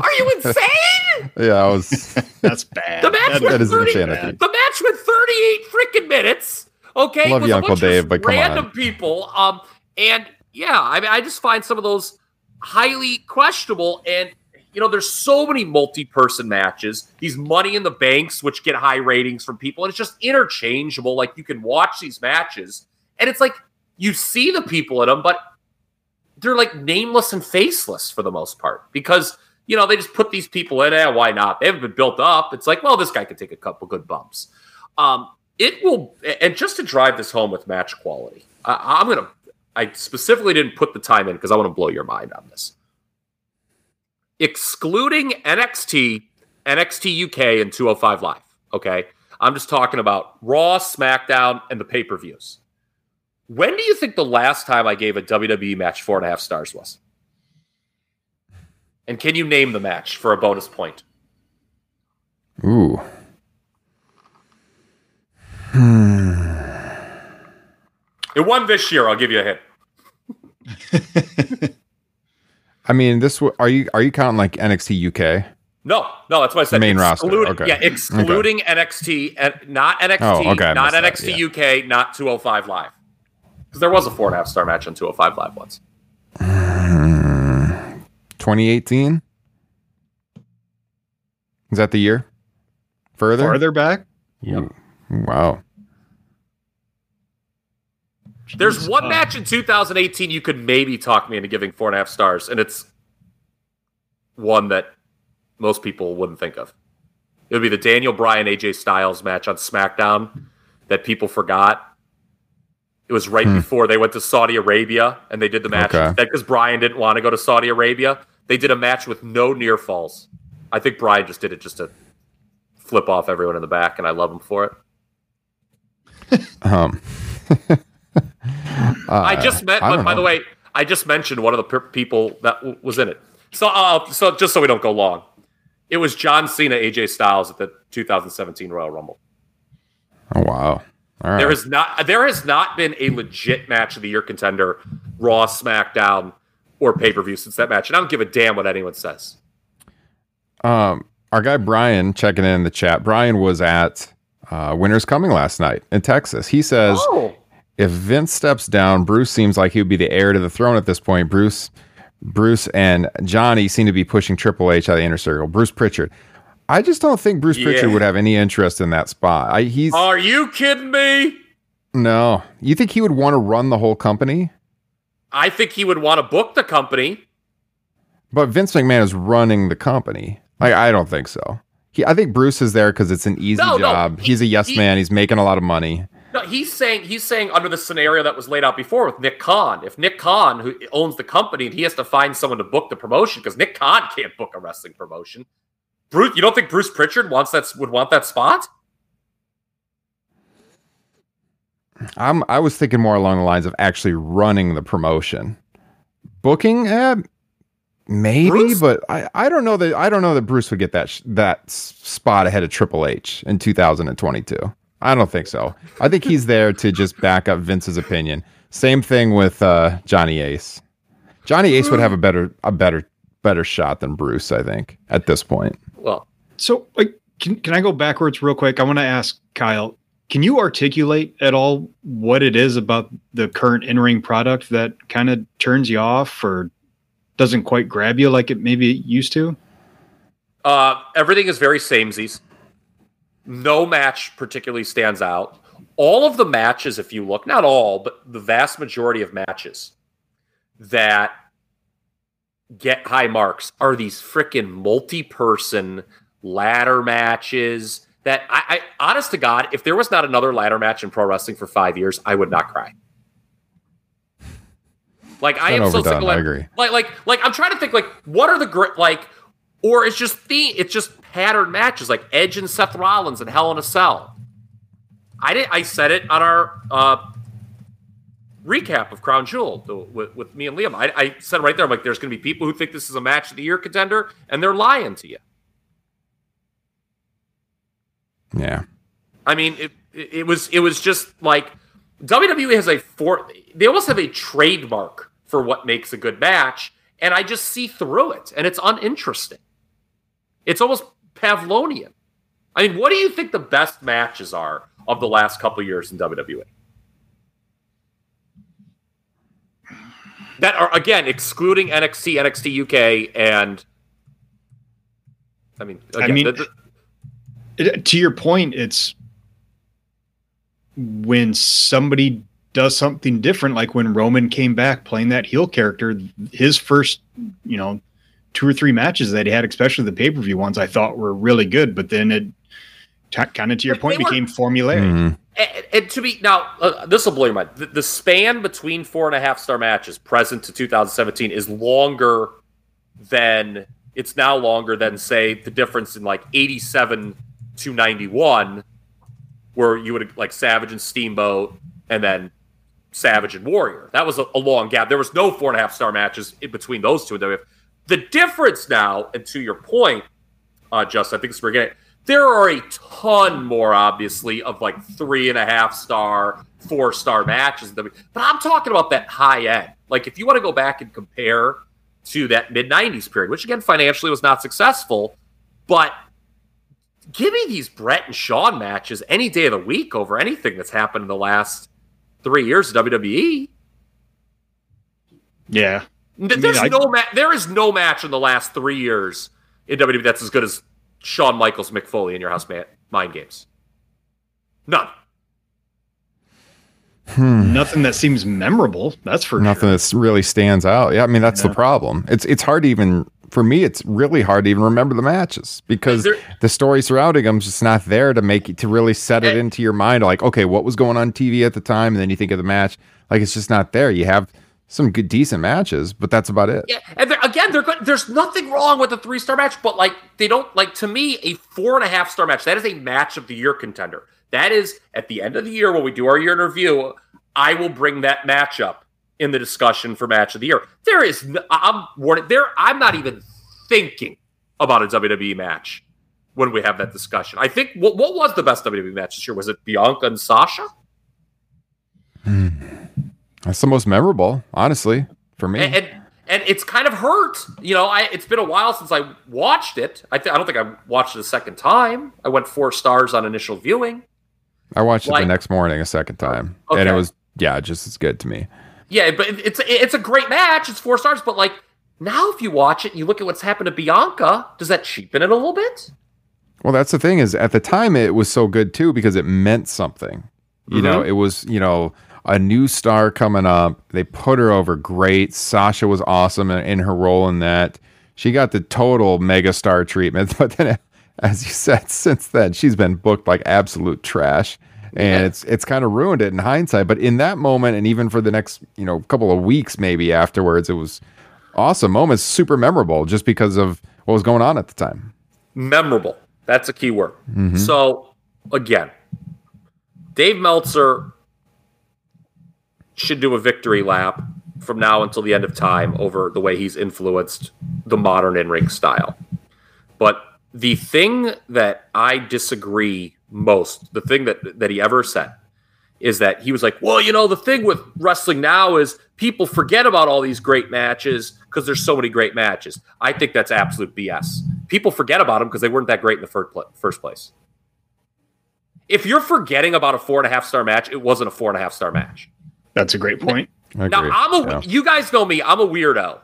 Are you insane? Yeah, I was. That's bad. The match that, with that is 30, insanity. The match with 38 freaking minutes. Okay, Love you, Uncle Dave, but come random on. people. Um, and yeah, I mean, I just find some of those highly questionable. And you know, there's so many multi-person matches. These Money in the Banks, which get high ratings from people, and it's just interchangeable. Like you can watch these matches, and it's like you see the people in them, but they're like nameless and faceless for the most part because you know they just put these people in. Eh, why not? They haven't been built up. It's like, well, this guy could take a couple good bumps. Um, it will, and just to drive this home with match quality, I, I'm gonna. I specifically didn't put the time in because I want to blow your mind on this. Excluding NXT, NXT UK, and 205 Live. Okay, I'm just talking about Raw, SmackDown, and the pay per views. When do you think the last time I gave a WWE match four and a half stars was? And can you name the match for a bonus point? Ooh. Hmm. It won this year. I'll give you a hint. I mean, this w- are you are you counting like NXT UK? No, no, that's what I said. main roster, Excluding- okay. Yeah, excluding NXT and not NXT, Oh, okay, I not missed that, NXT UK, not 205 Live. Because there was a four and a half star match on 205 Live once. Mm, 2018? Is that the year? Further? Farther back? Yep. Wow. There's one match in 2018 you could maybe talk me into giving four and a half stars, and it's one that most people wouldn't think of. It would be the Daniel Bryan AJ Styles match on SmackDown that people forgot. It was right before they went to Saudi Arabia and they did the match Okay. because Bryan didn't want to go to Saudi Arabia. They did a match with no near falls. I think Bryan just did it just to flip off everyone in the back, and I love him for it. Um, I just met, I don't by the way, I just mentioned one of the per- people that w- was in it. So, uh, so just so we don't go long, it was John Cena, AJ Styles at the 2017 Royal Rumble. Oh wow! All right. There has not, there has not been a legit match of the year contender, Raw, SmackDown, or pay per view since that match, and I don't give a damn what anyone says. Um, our guy Brian checking in, in the chat. Brian was at uh, Winter's Coming last night in Texas. He says Oh, if Vince steps down, Bruce seems like he would be the heir to the throne at this point. Bruce, Bruce, and Johnny seem to be pushing Triple H out of the inner circle. Bruce Pritchard. I just don't think Bruce Pritchard would have any interest in that spot. I, he's are you kidding me? no. You think he would want to run the whole company? I think he would want to book the company. But Vince McMahon is running the company. I, I don't think so. He, I think Bruce is there because it's an easy No, no, job. he- he's a yes he- man. He's making a lot of money. No, he's saying he's saying under the scenario that was laid out before with Nick Khan. If Nick Khan, who owns the company, and he has to find someone to book the promotion because Nick Khan can't book a wrestling promotion. Bruce, you don't think Bruce Pritchard wants that would want that spot? I'm I was thinking more along the lines of actually running the promotion. Booking, eh, maybe, Bruce? but I, I don't know that I don't know that Bruce would get that sh- that spot ahead of Triple H in 2022. I don't think so. I think he's there to just back up Vince's opinion. Same thing with uh, Johnny Ace. Johnny Ace would have a better a better better shot than Bruce, I think, at this point. Well, So, like, can, can I go backwards real quick? I want to ask Kyle, can you articulate at all what it is about the current in ring product that kind of turns you off or doesn't quite grab you like it maybe it used to? uh, everything is very samesies. No match particularly stands out. All of the matches, if you look, not all, but the vast majority of matches that get high marks are these freaking multi-person ladder matches that I, I honest to God, if there was not another ladder match in pro wrestling for five years, I would not cry. Like I am so overdone, sick of I like, agree. like like like I'm trying to think like what are the great like or it's just the it's just pattern matches like Edge and Seth Rollins and Hell in a Cell. I did I said it on our uh recap of Crown Jewel the- with, with me and Liam. I, I said right there, I'm like, there's going to be people who think this is a match of the year contender, and they're lying to you. Yeah. I mean, it, it, was it was just like WWE has a for they almost have a trademark for what makes a good match, and I just see through it, and it's uninteresting. It's almost Pavlonian. I mean, what do you think the best matches are of the last couple years in WWE? That are again excluding NXT, NXT UK, and I mean, again, mean- the- the- to your point, it's when somebody does something different, like when Roman came back playing that heel character, his first, you know, two or three matches that he had, especially the pay per view ones, I thought were really good. But then it t- kind of to your They point were- became formulaic. Mhm. And, and to be now, uh, this will blow your mind. The, the span between four and a half star matches present to 2017 is longer than it's now longer than say the difference in like 87 to 91, where you would like Savage and Steamboat, and then Savage and Warrior. That was a, a long gap. There was no four and a half star matches in between those two. in WWF. The difference now, and to your point, uh, Justin, I think it's forgetting. There are a ton more, obviously, of like three and a half star, four star matches. But I'm talking about that high end. Like, if you want to go back and compare to that mid 90s period, which again, financially was not successful, but give me these Brett and Shawn matches any day of the week over anything that's happened in the last three years of WWE. Yeah. Th- There's I- no ma- there is no match in the last three years in WWE that's as good as Shawn Michaels Mick Foley in your house ma- mind games. None. Hmm. Nothing that seems memorable. That's for Nothing sure. that really stands out. Yeah, I mean that's the problem. It's it's hard to even for me. It's really hard to even remember the matches because There- the story surrounding them is just not there to make it to really set it And- into your mind. Like, okay, what was going on TV at the time, and then you think of the match. Like it's just not there. You have some good, decent matches, but that's about it. Yeah, and they're, again, they're good. There's nothing wrong with a three star match, but like they don't like to me a four and a half star match. That is a match of the year contender. That is at the end of the year when we do our year in review. I will bring that match up in the discussion for match of the year. There is, I'm warning. There, I'm not even thinking about a WWE match when we have that discussion. I think what what was the best WWE match this year? Was it Bianca and Sasha? Hmm. That's the most memorable, honestly, for me. and, and and it's kind of hurt. You know, I it's been a while since I watched it. I th- I don't think I watched it a second time. I went four stars on initial viewing. I watched it the next morning a second time, and it was yeah, just as good to me. Yeah, but it- it's it's a great match. It's four stars, but like now, if you watch it, and you look at what's happened to Bianca. Does that cheapen it a little bit? Well, that's the thing is at the time it was so good too because it meant something. You know, mm-hmm. it was, you know, a new star coming up. They put her over great. Sasha was awesome in, in her role in that. She got the total mega star treatment, but then as you said, since then she's been booked like absolute trash. And it's it's kind of ruined it in hindsight. But in that moment, and even for the next, you know, couple of weeks maybe afterwards, it was awesome moments, super memorable just because of what was going on at the time. memorable. That's a key word. Mm-hmm. So again, Dave Meltzer should do a victory lap from now until the end of time over the way he's influenced the modern in-ring style. But the thing that I disagree most, the thing that that he ever said is that he was like, well, you know, the thing with wrestling now is people forget about all these great matches because there's so many great matches. I think that's absolute BS. People forget about them because they weren't that great in the first place. If you're forgetting about a four and a half star match, it wasn't a four and a half star match. That's a great point. I Now. I'm a Yeah. you guys know me, I'm a weirdo.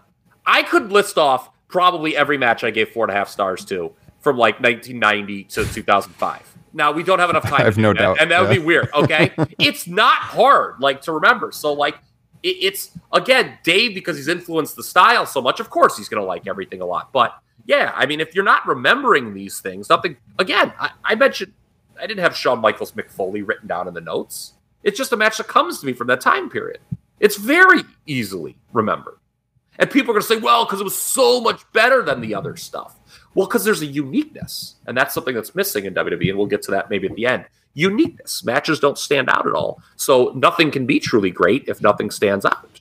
I could list off probably every match I gave four and a half stars to from like 1990 to 2005. Now we don't have enough time. I have to do no that, doubt, and that would be weird. Okay, it's not hard like to remember. So like it, it's again Dave because he's influenced the style so much. Of course he's gonna like everything a lot. But yeah, I mean if you're not remembering these things, nothing. Again, I, I mentioned I didn't have Shawn Michaels Mick Foley written down in the notes. It's just a match that comes to me from that time period. It's very easily remembered. And people are going to say, well, because it was so much better than the other stuff. Well, because there's a uniqueness. And that's something that's missing in WWE. And we'll get to that maybe at the end. Uniqueness. Matches don't stand out at all. So nothing can be truly great if nothing stands out.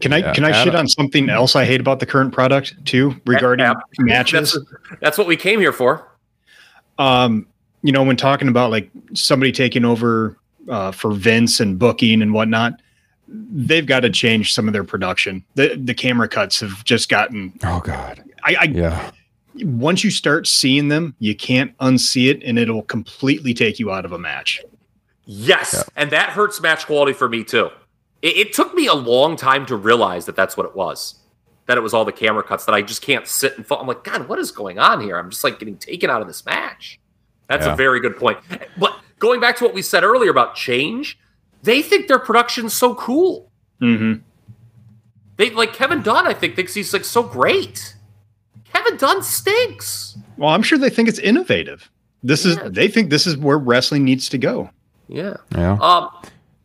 Can I Yeah, can I shit on something else I hate about the current product too regarding Ab- matches? That's, that's what we came here for. um, you know, when talking about like somebody taking over uh, for Vince and booking and whatnot, they've got to change some of their production. The the camera cuts have just gotten. Oh God. I, I Yeah. once you start seeing them, you can't unsee it, and it'll completely take you out of a match. Yes, and that hurts match quality for me too. It, it took me a long time to realize that that's what it was. That it was all the camera cuts that I just can't sit and. Fo- I'm like, God, what is going on here? I'm just like getting taken out of this match. That's Yeah. a very good point. But going back to what we said earlier about change, they think their production's so cool. Mm-hmm. They like Kevin Dunn. I think thinks he's like so great. Kevin Dunn stinks. Well, I'm sure they think it's innovative. This is they think this is where wrestling needs to go. Yeah. Yeah. Um.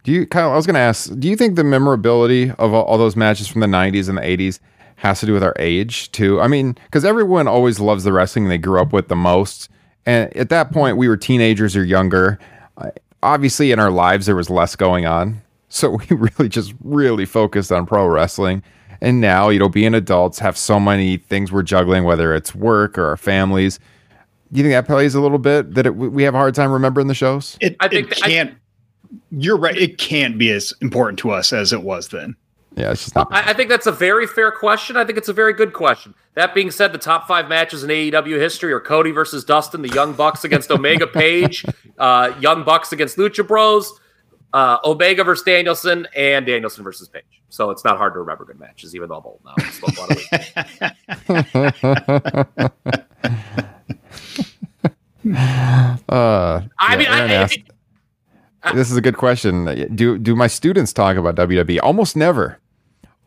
Do you, Kyle? I was going to ask. Do you think the memorability of all, all those matches from the '90s and the '80s has to do with our age too? I mean, because everyone always loves the wrestling they grew up with the most, and at that point, we were teenagers or younger. Uh, obviously, in our lives, there was less going on, so we really just really focused on pro wrestling. And now, you know, being adults, have so many things we're juggling, whether it's work or our families. Do you think that plays a little bit that it, we have a hard time remembering the shows? It, I think it can't. you're right. It can't be as important to us as it was then. Yeah, it's just not. I, I think that's a very fair question. I think it's a very good question. That being said, the top five matches in AEW history are Cody versus Dustin, the Young Bucks against Omega Page, uh, Young Bucks against Lucha Bros, uh, Omega versus Danielson and Danielson versus Page. So it's not hard to remember good matches, even though I'm old now. I smoked a lot of weed. uh, I mean, I, this is a good question. Do do my students talk about WWE? Almost never.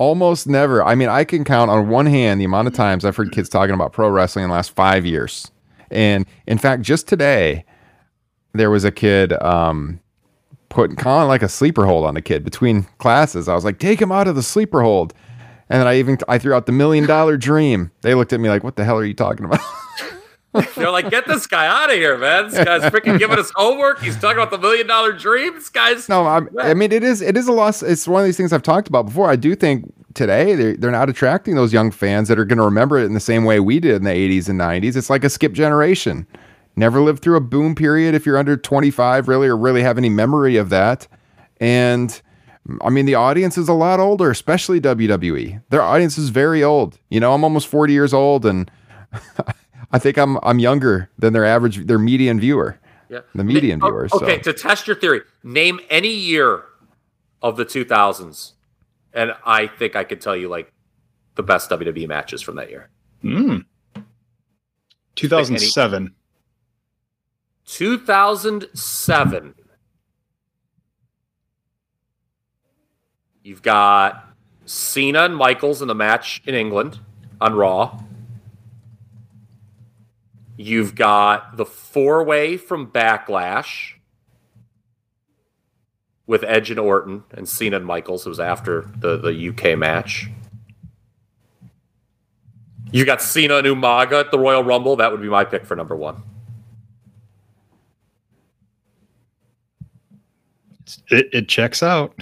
Almost never. I mean, I can count on one hand the amount of times I've heard kids talking about pro wrestling in the last five years. And in fact, just today, there was a kid um, putting kind of like a sleeper hold on a kid between classes. I was like, take him out of the sleeper hold. And then I even I threw out the million dollar dream. They looked at me like, what the hell are you talking about? They're like, get this guy out of here, man. This guy's freaking giving us homework. He's talking about the million dollar dream. This guy's No, I'm, I mean it is it is a loss. It's one of these things I've talked about before. I do think today they're they're not attracting those young fans that are going to remember it in the same way we did in the 80s and 90s. It's like a skip generation. Never lived through a boom period if you're under 25, really, or really have any memory of that. And I mean, the audience is a lot older, especially WWE. Their audience is very old. You know, I'm almost 40 years old, and I think I'm I'm younger than their average, their median viewer. Yeah. The median Oh, viewers. Okay, so. to test your theory, name any year of the 2000s, and I think I could tell you like the best WWE matches from that year. Mm. 2007. 2007. You've got Cena and Michaels in the match in England on Raw. You've got the four way from Backlash with Edge and Orton and Cena and Michaels. It was after the, the UK match. You got Cena and Umaga at the Royal Rumble. That would be my pick for number one. It, it checks out.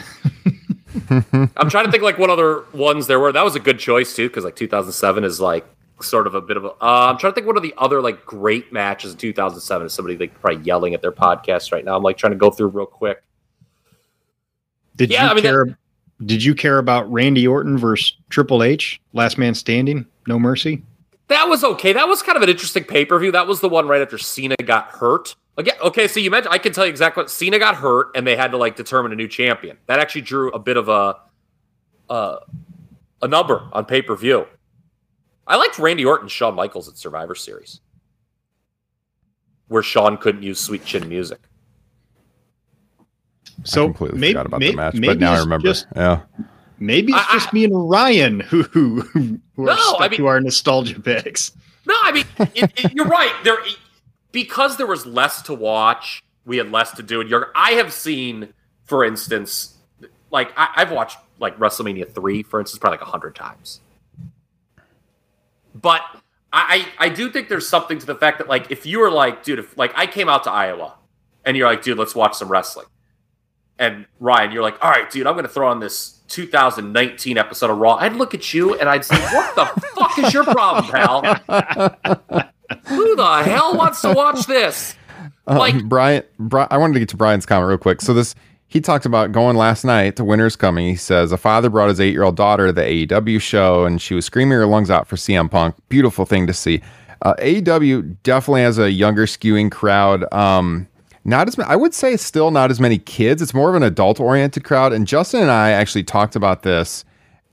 I'm trying to think like what other ones there were. That was a good choice too, because like 2007 is like sort of a bit of a. Uh, I'm trying to think what are the other like great matches in 2007. Is somebody like probably yelling at their podcast right now? I'm like trying to go through real quick. Did Yeah, you I mean, care? did you care about Randy Orton versus Triple H? Last Man Standing, No Mercy. That was okay. That was kind of an interesting pay per view. That was the one right after Cena got hurt. Again, okay, so you mentioned I can tell you exactly what Cena got hurt, and they had to like determine a new champion. That actually drew a bit of a uh, a number on pay per view. I liked Randy Orton, and Shawn Michaels at Survivor Series, where Shawn couldn't use sweet chin music. So I completely maybe, forgot about may- the match, but now I remember. Just, yeah. maybe it's I- just me and Ryan who who, who No, are stuck I mean- to our nostalgia picks. No, I mean it, it, you're right. There because there was less to watch, we had less to do. And you're, I have seen, for instance, like I, I've watched like WrestleMania three, for instance, probably like a hundred times. But I, I do think there's something to the fact that like if you were like, dude, if like I came out to Iowa and you're like, dude, let's watch some wrestling. And Ryan, you're like, all right, dude, I'm gonna throw on this 2019 episode of Raw. I'd look at you and I'd say, what the fuck is your problem, pal? Who the hell wants to watch this? Like, Um, Brian, Bri- I wanted to get to Brian's comment real quick. So this, he talked about going last night to Winter's Coming. He says a father brought his eight-year-old daughter to the AEW show, and she was screaming her lungs out for CM Punk. Beautiful thing to see. Uh, AEW definitely has a younger skewing crowd. Um, not as I would say, still not as many kids. It's more of an adult-oriented crowd. And Justin and I actually talked about this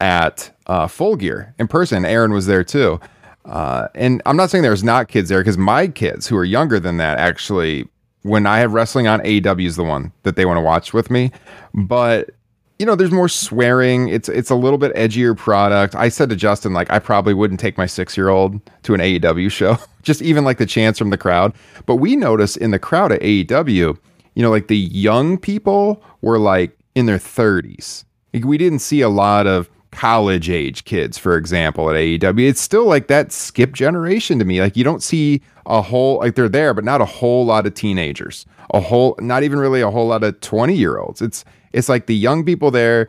at uh, Full Gear in person. Aaron was there too. Uh, and I'm not saying there's not kids there because my kids who are younger than that actually, when I have wrestling on, AEW is the one that they want to watch with me. But you know, there's more swearing. It's it's a little bit edgier product. I said to Justin, like, I probably wouldn't take my six year old to an AEW show, just even like the chance from the crowd. But we notice in the crowd at AEW, you know, like the young people were like in their 30s. Like, we didn't see a lot of college age kids, for example, at AEW. It's still like that skip generation to me. Like you don't see a whole like they're there, but not a whole lot of teenagers. A whole not even really a whole lot of 20 year olds. It's it's like the young people there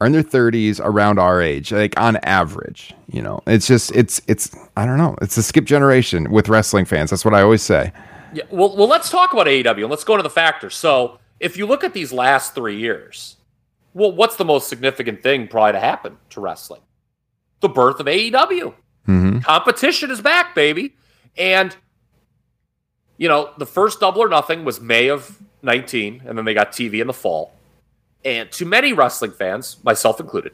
are in their 30s around our age, like on average. You know, it's just it's it's I don't know. It's a skip generation with wrestling fans. That's what I always say. yeah, well, well, let's talk about AEW and let's go into the factors. So, if you look at these last three years, well, what's the most significant thing probably to happen to wrestling? The birth of AEW. Mm-hmm. Competition is back, baby. And, you know, the first double or nothing was May of 19, and then they got TV in the fall. And to many wrestling fans, myself included,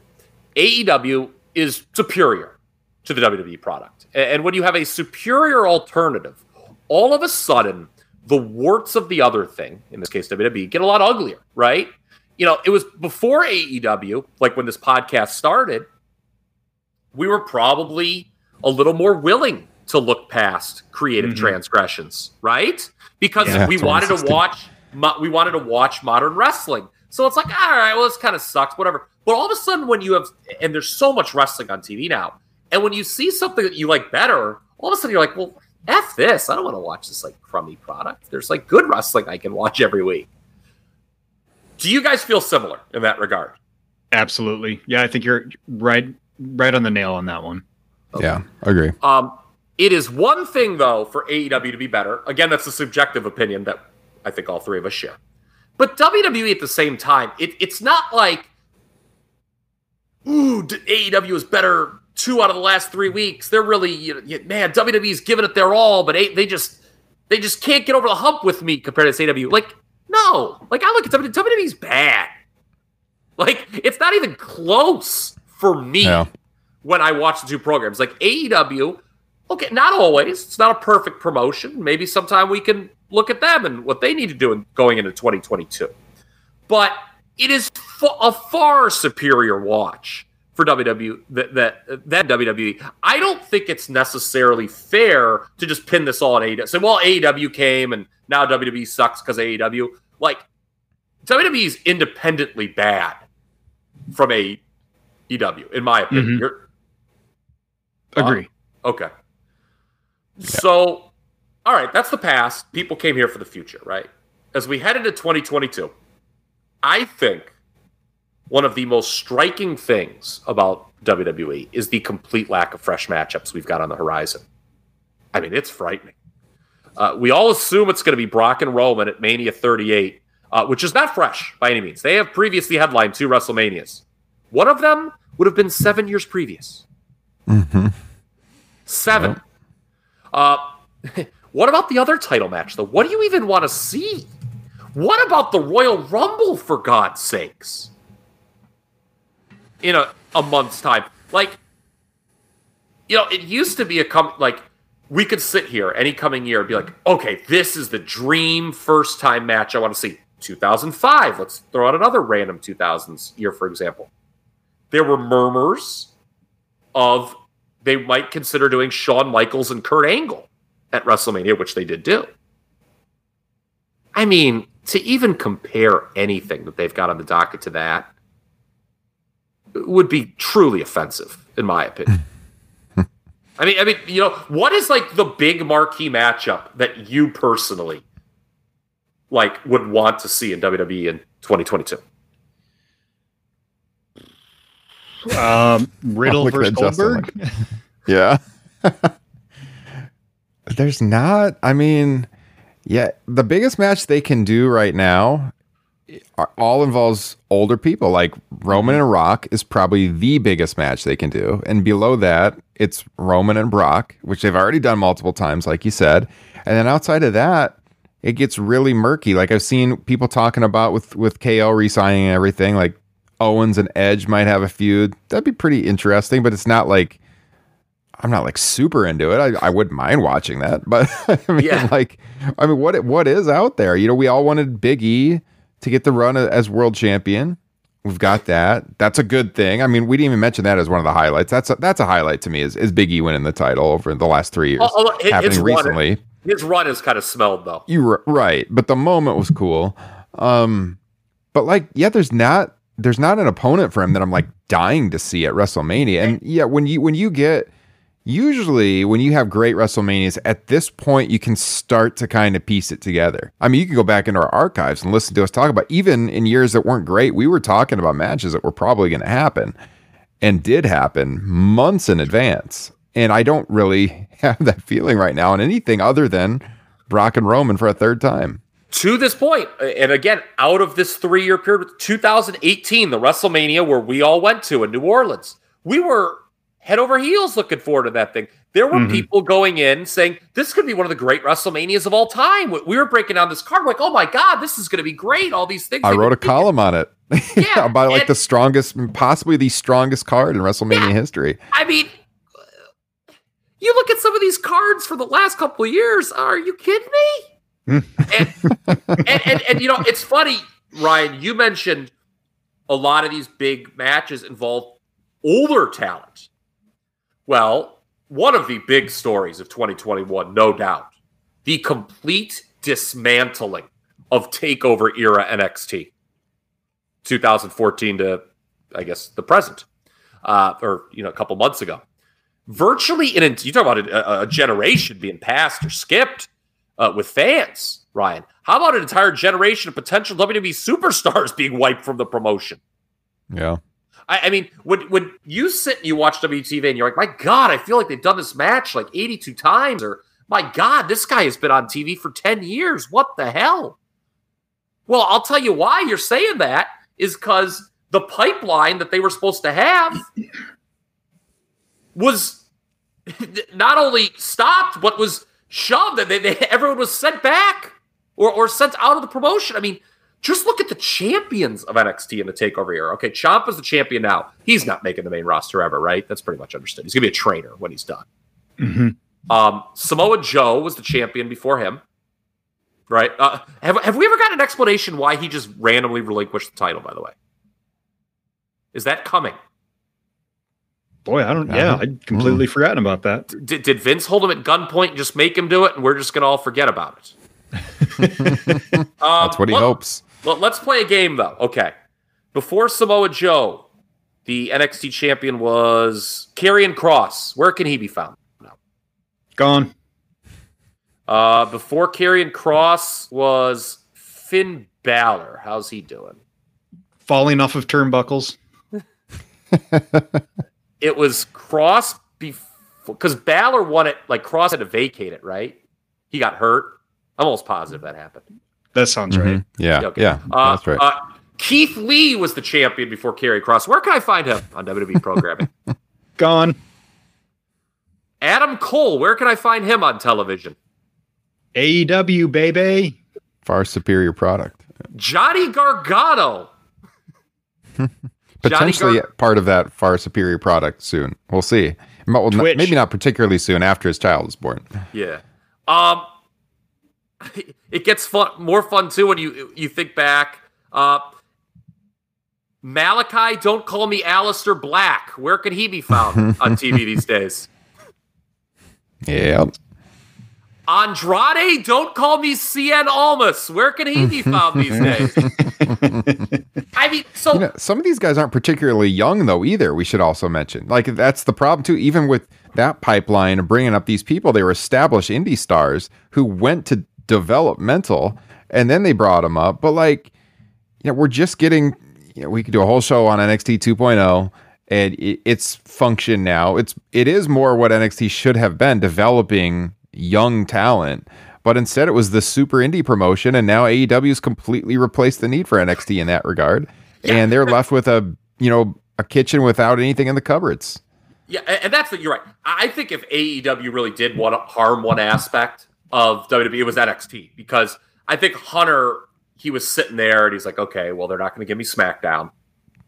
AEW is superior to the WWE product. And when you have a superior alternative, all of a sudden, the warts of the other thing, in this case WWE, get a lot uglier, right? You know, it was before AEW, like when this podcast started, we were probably a little more willing to look past creative mm-hmm. transgressions, right? Because Yeah, we wanted to watch mo- we wanted to watch modern wrestling. So it's like, all right, well, this kind of sucks, whatever. But all of a sudden, when you have, and there's so much wrestling on TV now, and when you see something that you like better, all of a sudden you're like, well, F this. I don't want to watch this like crummy product. There's like good wrestling I can watch every week. Do you guys feel similar in that regard? Absolutely. Yeah, I think you're right right on the nail on that one. Yeah, I agree. Um, it is one thing though for AEW to be better. Again, that's a subjective opinion that I think all three of us share. But WWE at the same time, it, it's not like, ooh, d- AEW is better two out of the last three weeks. They're really, you know, you- man, WWE's giving it their all, but they just they just can't get over the hump with me compared to AEW. Like, no, like I look at WWE, WWE's bad. Like, it's not even close for me Yeah. when I watch the two programs. Like AEW, okay, not always. It's not a perfect promotion. Maybe sometime we can look at them and what they need to do in going into 2022. But it is a far superior watch for WWE that, that than WWE. I don't think it's necessarily fair to just pin this all on AEW. Say, well, AEW came and now WWE sucks because AEW. Like WWE is independently bad from a AEW, in my opinion. Mhm. You're- Agree. Okay. So, all right, that's the past. People came here for the future, right? As we head into 2022, I think one of the most striking things about WWE is the complete lack of fresh matchups we've got on the horizon. I mean, it's frightening. Uh, we all assume it's going to be Brock and Roman at Mania 38, uh, which is not fresh by any means. They have previously headlined two WrestleManias. One of them would have been seven years previous. Seven. Uh, what about the other title match, though? What do you even want to see? What about the Royal Rumble, for God's sakes? In a, a month's time. Like, you know, it used to be a com- like we could sit here any coming year and be like, okay, this is the dream first time match I want to see. 2005. Let's throw out another random 2000s year, for example. There were murmurs of they might consider doing Shawn Michaels and Kurt Angle at WrestleMania, which they did do. I mean, to even compare anything that they've got on the docket to that would be truly offensive, in my opinion. I mean, I mean, you know, what is like the big marquee matchup that you personally like would want to see in WWE in 2022? Um, Riddle versus Justin, Goldberg. like- Yeah. There's not. I mean, yeah, the biggest match they can do right now are, all involves older people. Like Roman and Rock is probably the biggest match they can do, and below that, it's Roman and Brock, which they've already done multiple times, like you said. And then outside of that, it gets really murky. Like I've seen people talking about with with KO resigning and everything. Like Owens and Edge might have a feud. That'd be pretty interesting, but it's not like I'm not like super into it. I, I wouldn't mind watching that, but I mean, Yeah. like, I mean, what what is out there? You know, we all wanted Big E to get the run as world champion. We've got that. That's a good thing. I mean, we didn't even mention that as one of the highlights. That's a, that's a highlight to me. Is, is Big E winning the title over the last three years? Although it- it's happening run- recently. His run is kind of smelled though. You were right, but the moment was cool. Um, but like, yeah, there's not there's not an opponent for him that I'm like dying to see at WrestleMania. And yeah, when you when you get usually when you have great WrestleManias at this point, you can start to kind of piece it together. I mean, you can go back into our archives and listen to us talk about even in years that weren't great, we were talking about matches that were probably going to happen and did happen months in advance. And I don't really have that feeling right now on anything other than Brock and Roman for a third time. to this point, and again, out of this three year period, 2018, the WrestleMania where we all went to in New Orleans, we were head over heels looking forward to that thing. There were Mhm. people going in saying this could be one of the great WrestleManias of all time. We- We were breaking down this card, like, oh my god, this is going to be great. All these things. I wrote a column on it. Yeah, about like and- the strongest, possibly the strongest card in WrestleMania Yeah. history. I mean, you look at some of these cards for the last couple of years. Are you kidding me? and, and, and and you know, it's funny, Ryan. You mentioned a lot of these big matches involve older talent. Well, one of the big stories of 2021, no doubt, the complete dismantling of Takeover era NXT, 2014 to, I guess, the present, uh, or you know, a couple months ago. Virtually, in you talk about a, a generation being passed or skipped uh, with fans, Ryan. How about an entire generation of potential WWE superstars being wiped from the promotion? Yeah. I, I mean, when when you sit and you watch WTV and you're like, my God, I feel like they've done this match like 82 times, or my God, this guy has been on TV for 10 years. What the hell? Well, I'll tell you why you're saying that is because the pipeline that they were supposed to have was not only stopped, but was shoved. They, they, everyone was sent back or, or sent out of the promotion. I mean, just look at the champions of NXT in the takeover era. Okay, Ciampa's the champion now. He's not making the main roster ever, right? That's pretty much understood. He's gonna be a trainer when he's done. Mhm. Um, Samoa Joe was the champion before him, right? Uh, have have we ever got an explanation why he just randomly relinquished the title? By the way, is that coming? Boy, I don't. Yeah, I'd completely forgotten about that. Did, did Vince hold him at gunpoint and just make him do it, and we're just gonna all forget about it? Um, That's what he let- hopes. Well, let's play a game though. Okay. Before Samoa Joe, the NXT champion was Karrion Kross. Where can he be found? No. Gone. Uh, before Karrion Kross was Finn Balor. How's he doing? Falling off of turnbuckles. It was Kross before because Balor won it. Like Kross had to vacate it, right? He got hurt. I'm almost positive that happened. That sounds right. Mhm. Yeah. Okay. Yeah. Uh, that's right. uh, Keith Lee was the champion before Karrion Kross. Where can I find him on WWE programming? Gone. Adam Cole. Where can I find him on television? AEW baby. Far superior product. Johnny Gargano. Potentially Gar- part of that far superior product soon. We'll see. Well, n- maybe not particularly soon after his child is born. Yeah. Um it gets fun more fun too when you you think back. Uh Malachi, don't call me Aleister Black. Where can he be found on TV these days? Yeah. Andrade, don't call me Cien Almas. Where can he be found these days? I mean, so You know, some of these guys aren't particularly young though either. We should also mention, like that's the problem too. Even with that pipeline of bringing up these people, they were established indie stars who went to developmental, and then they brought him up. But like, you know, we're just getting. You know, we could do a whole show on NXT 2.0, and it, its function now. It's it is more what NXT should have been, developing young talent. But instead, it was the super indie promotion, and now AEW's completely replaced the need for NXT in that regard, and they're left with a you know a kitchen without anything in the cupboards. Yeah, and that's what you're right. I I think if AEW really did want to harm one aspect of WWE, it was NXT because I think Hunter he was sitting there and he's like, okay, well they're not going to give me SmackDown,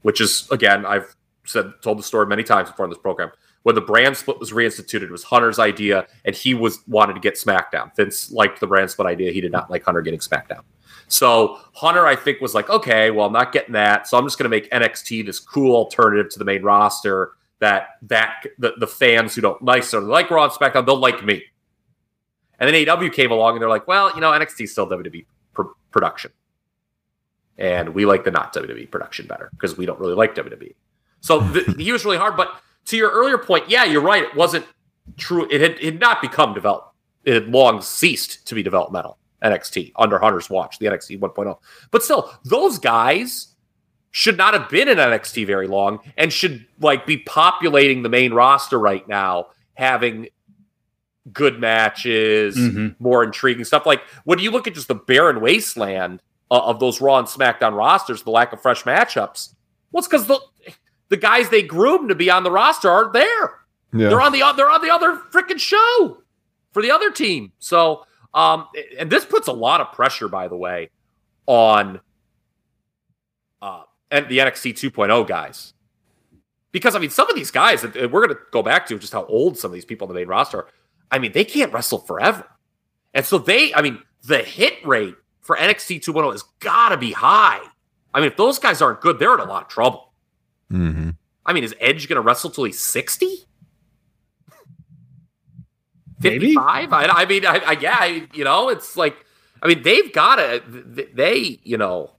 which is again I've said told the story many times before in this program. When the brand split was reinstituted, it was Hunter's idea, and he was wanted to get SmackDown. Vince liked the brand split idea; he did not like Hunter getting SmackDown. So Hunter, I think, was like, okay, well, I'm not getting that, so I'm just going to make NXT this cool alternative to the main roster that that the, the fans who don't like so like Raw and SmackDown, they'll like me. And then AW came along and they're like, well, you know, NXT is still WWE pr- production, and we like the not WWE production better because we don't really like WWE. So th- he was really hard. But to your earlier point, yeah, you're right. It wasn't true. It had, it had not become developed. It had long ceased to be developmental. NXT under Hunter's watch, the NXT 1.0. But still, those guys should not have been in NXT very long and should like be populating the main roster right now, having good matches, Mhm. more intriguing stuff. Like when you look at just the barren wasteland uh, of those Raw and SmackDown rosters, the lack of fresh matchups. Well, it's because the the guys they groomed to be on the roster aren't there. Yeah. They're on the they're on the other freaking show for the other team. So, um, and this puts a lot of pressure, by the way, on uh and the NXT 2.0 guys. Because I mean, some of these guys we're going to go back to just how old some of these people on the main roster. I mean, they can't wrestle forever, and so they. I mean, the hit rate for NXT 2.0 has got to be high. I mean, if those guys aren't good, they're in a lot of trouble. hmm I mean, is Edge going to wrestle till he's 60? 55? I, I mean, I, I, yeah, I, you know, it's like, I mean, they've got to, they, you know,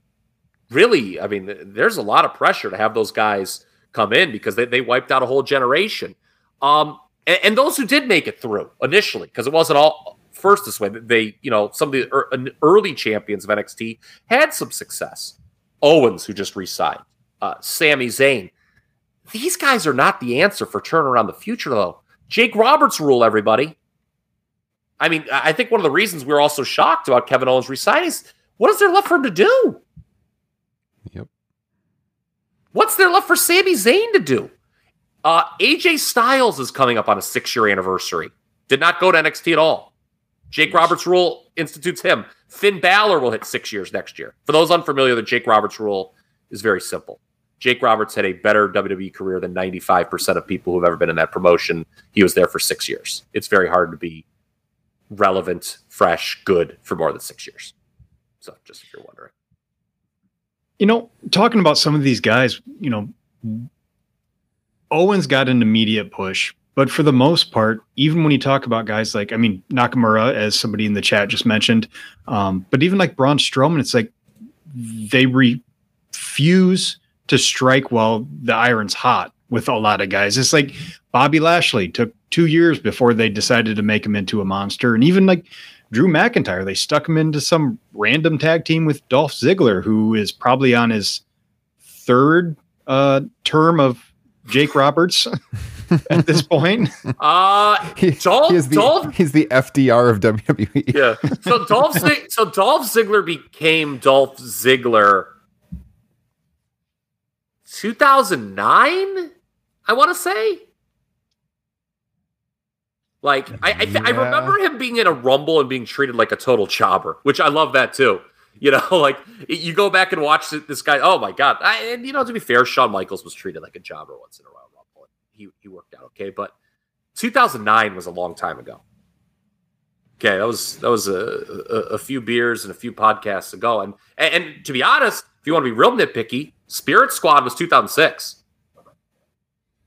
really, I mean, there's a lot of pressure to have those guys come in because they, they wiped out a whole generation. Um, and, and those who did make it through initially, because it wasn't all first this way, they, you know, some of the ear- early champions of NXT had some success. Owens, who just resigned, uh, Sami Zayn. These guys are not the answer for turning around the future, though. Jake Roberts rule, everybody. I mean, I I think one of the reasons we are also shocked about Kevin Owens resigning is what is there left for him to do? Yep. What's there left for Sami Zayn to do? Uh, AJ Styles is coming up on a six year anniversary. Did not go to NXT at all. Jake Roberts rule institutes him. Finn Balor will hit six years next year. For those unfamiliar, the Jake Roberts rule is very simple. Jake Roberts had a better WWE career than 95% of people who've ever been in that promotion. He was there for six years. It's very hard to be relevant, fresh, good for more than six years. So, just if you're wondering. You know, talking about some of these guys, you know, Owens got an immediate push, but for the most part, even when you talk about guys like, I mean, Nakamura, as somebody in the chat just mentioned, um, but even like Braun Strowman, it's like they refuse to strike while the iron's hot with a lot of guys. It's like Bobby Lashley took two years before they decided to make him into a monster. And even like Drew McIntyre, they stuck him into some random tag team with Dolph Ziggler, who is probably on his third uh, term of Jake Roberts at this point. Uh, He, Dolph- he is the, Dolph- he's the FDR of WWE. yeah. So Dolph Zig- so Dolph Ziggler became Dolph Ziggler 2009, I want to say. Like I I, th- I remember him being in a rumble and being treated like a total jobber, which I love that too. You know, like you go back and watch this guy. Oh my god! I, and you know, to be fair, Shawn Michaels was treated like a jobber once in a while. He he worked out okay, but 2009 was a long time ago. Okay, that was that was a, a, a few beers and a few podcasts ago, and, and and to be honest, if you want to be real nitpicky, Spirit Squad was 2006.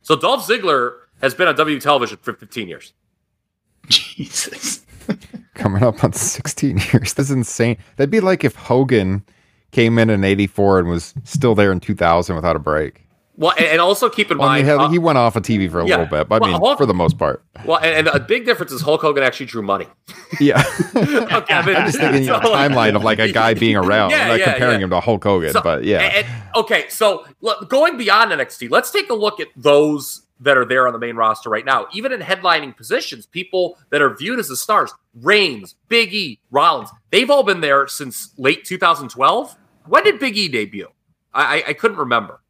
So Dolph Ziggler has been on W television for 15 years. Jesus. Coming up on 16 years. That's insane. That'd be like if Hogan came in in 84 and was still there in 2000 without a break. Well, and, also keep in Well, I mean, mind, uh, he went off of TV for a yeah. little bit, but I Well, mean, Hulk- for the most part. well, and, and a big difference is Hulk Hogan actually drew money. Yeah. Okay, I mean, I'm just thinking so, a timeline of like a guy being around. Yeah, I'm not yeah, comparing him to Hulk Hogan, So- but yeah. and- okay, so look, going beyond NXT, let's take a look at those that are there on the main roster right now. Even in headlining positions, people that are viewed as the stars, Reigns, Big E, Rollins, they've all been there since late 2012. When did Big E debut? I, I, I couldn't remember.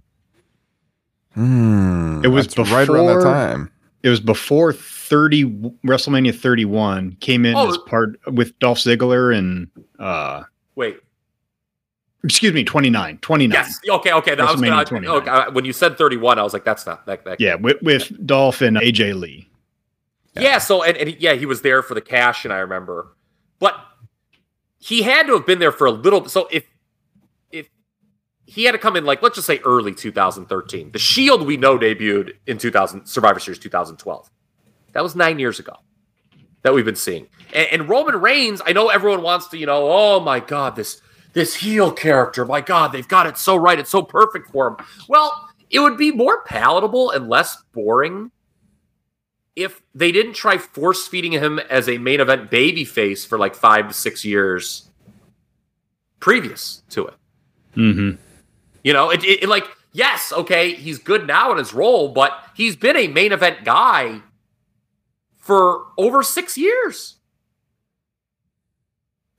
Hmm, It was that's right around that time. It was before 30 WrestleMania 31 came in Oh. as part with Dolph Ziggler and uh Wait, excuse me 29 29 yes, okay, okay. I was gonna, 29. okay, when you said 31, I was like, that's not that. that yeah with, with Dolph and AJ Lee Yeah. so and, and yeah, he was there for the cash, and I remember, but he had to have been there for a little. So if if he had to come in, like let's just say early 2013, the Shield we know debuted in 2000 Survivor Series 2012. That was nine years ago that we've been seeing. And, and Roman Reigns, I know everyone wants to, you know, oh my god, this this heel character, my god, they've got it so right, it's so perfect for him. Well, it would be more palatable and less boring if they didn't try force feeding him as a main event baby face for like five to six years previous to it. mm-hmm. You know, it, it, it like yes, okay, he's good now in his role, but he's been a main event guy for over six years.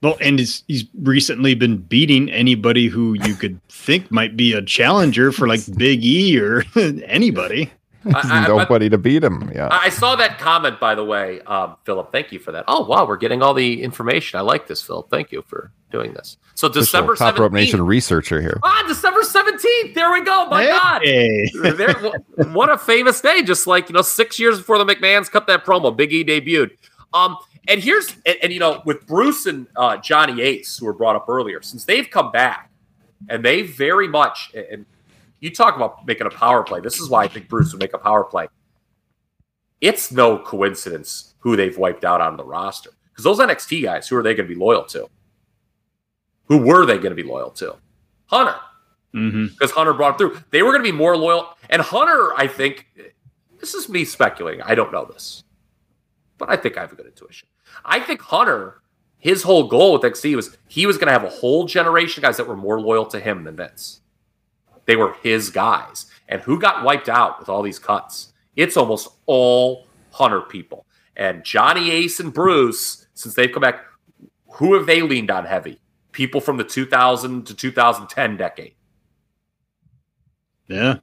Well and he's, he's recently been beating anybody who you could think might be a challenger for like Big E or anybody I- I- Nobody to beat him. Yeah. I saw that comment, by the way, um, Philip. Thank you for that. Oh wow, we're getting all the information. I like this, Philip. Thank you for doing this. So December Official Top Rope Nation researcher here. Ah, December seventeenth. There we go. My God. There- what a famous day! Just like you know, six years before the McMahon's cut that promo, Big E debuted. Um, and here's and, and, you know, with Bruce and uh, Johnny Ace, who were brought up earlier, since they've come back, and they very much and you talk about making a power play. This is why I think Bruce would make a power play. It's no coincidence who they've wiped out on the roster because those NXT guys, who are they going to be loyal to? Who were they going to be loyal to? Hunter because Hunter brought him through. They were going to be more loyal. And Hunter, I think, this is me speculating. I don't know this, but I think I have a good intuition. I think Hunter, his whole goal with NXT was he was going to have a whole generation of guys that were more loyal to him than Vince. They were his guys. And who got wiped out with all these cuts? It's almost all Hunter people. And Johnny Ace and Bruce, since they've come back, who have they leaned on heavy? People from the 2000 to 2010 decade. Yeah.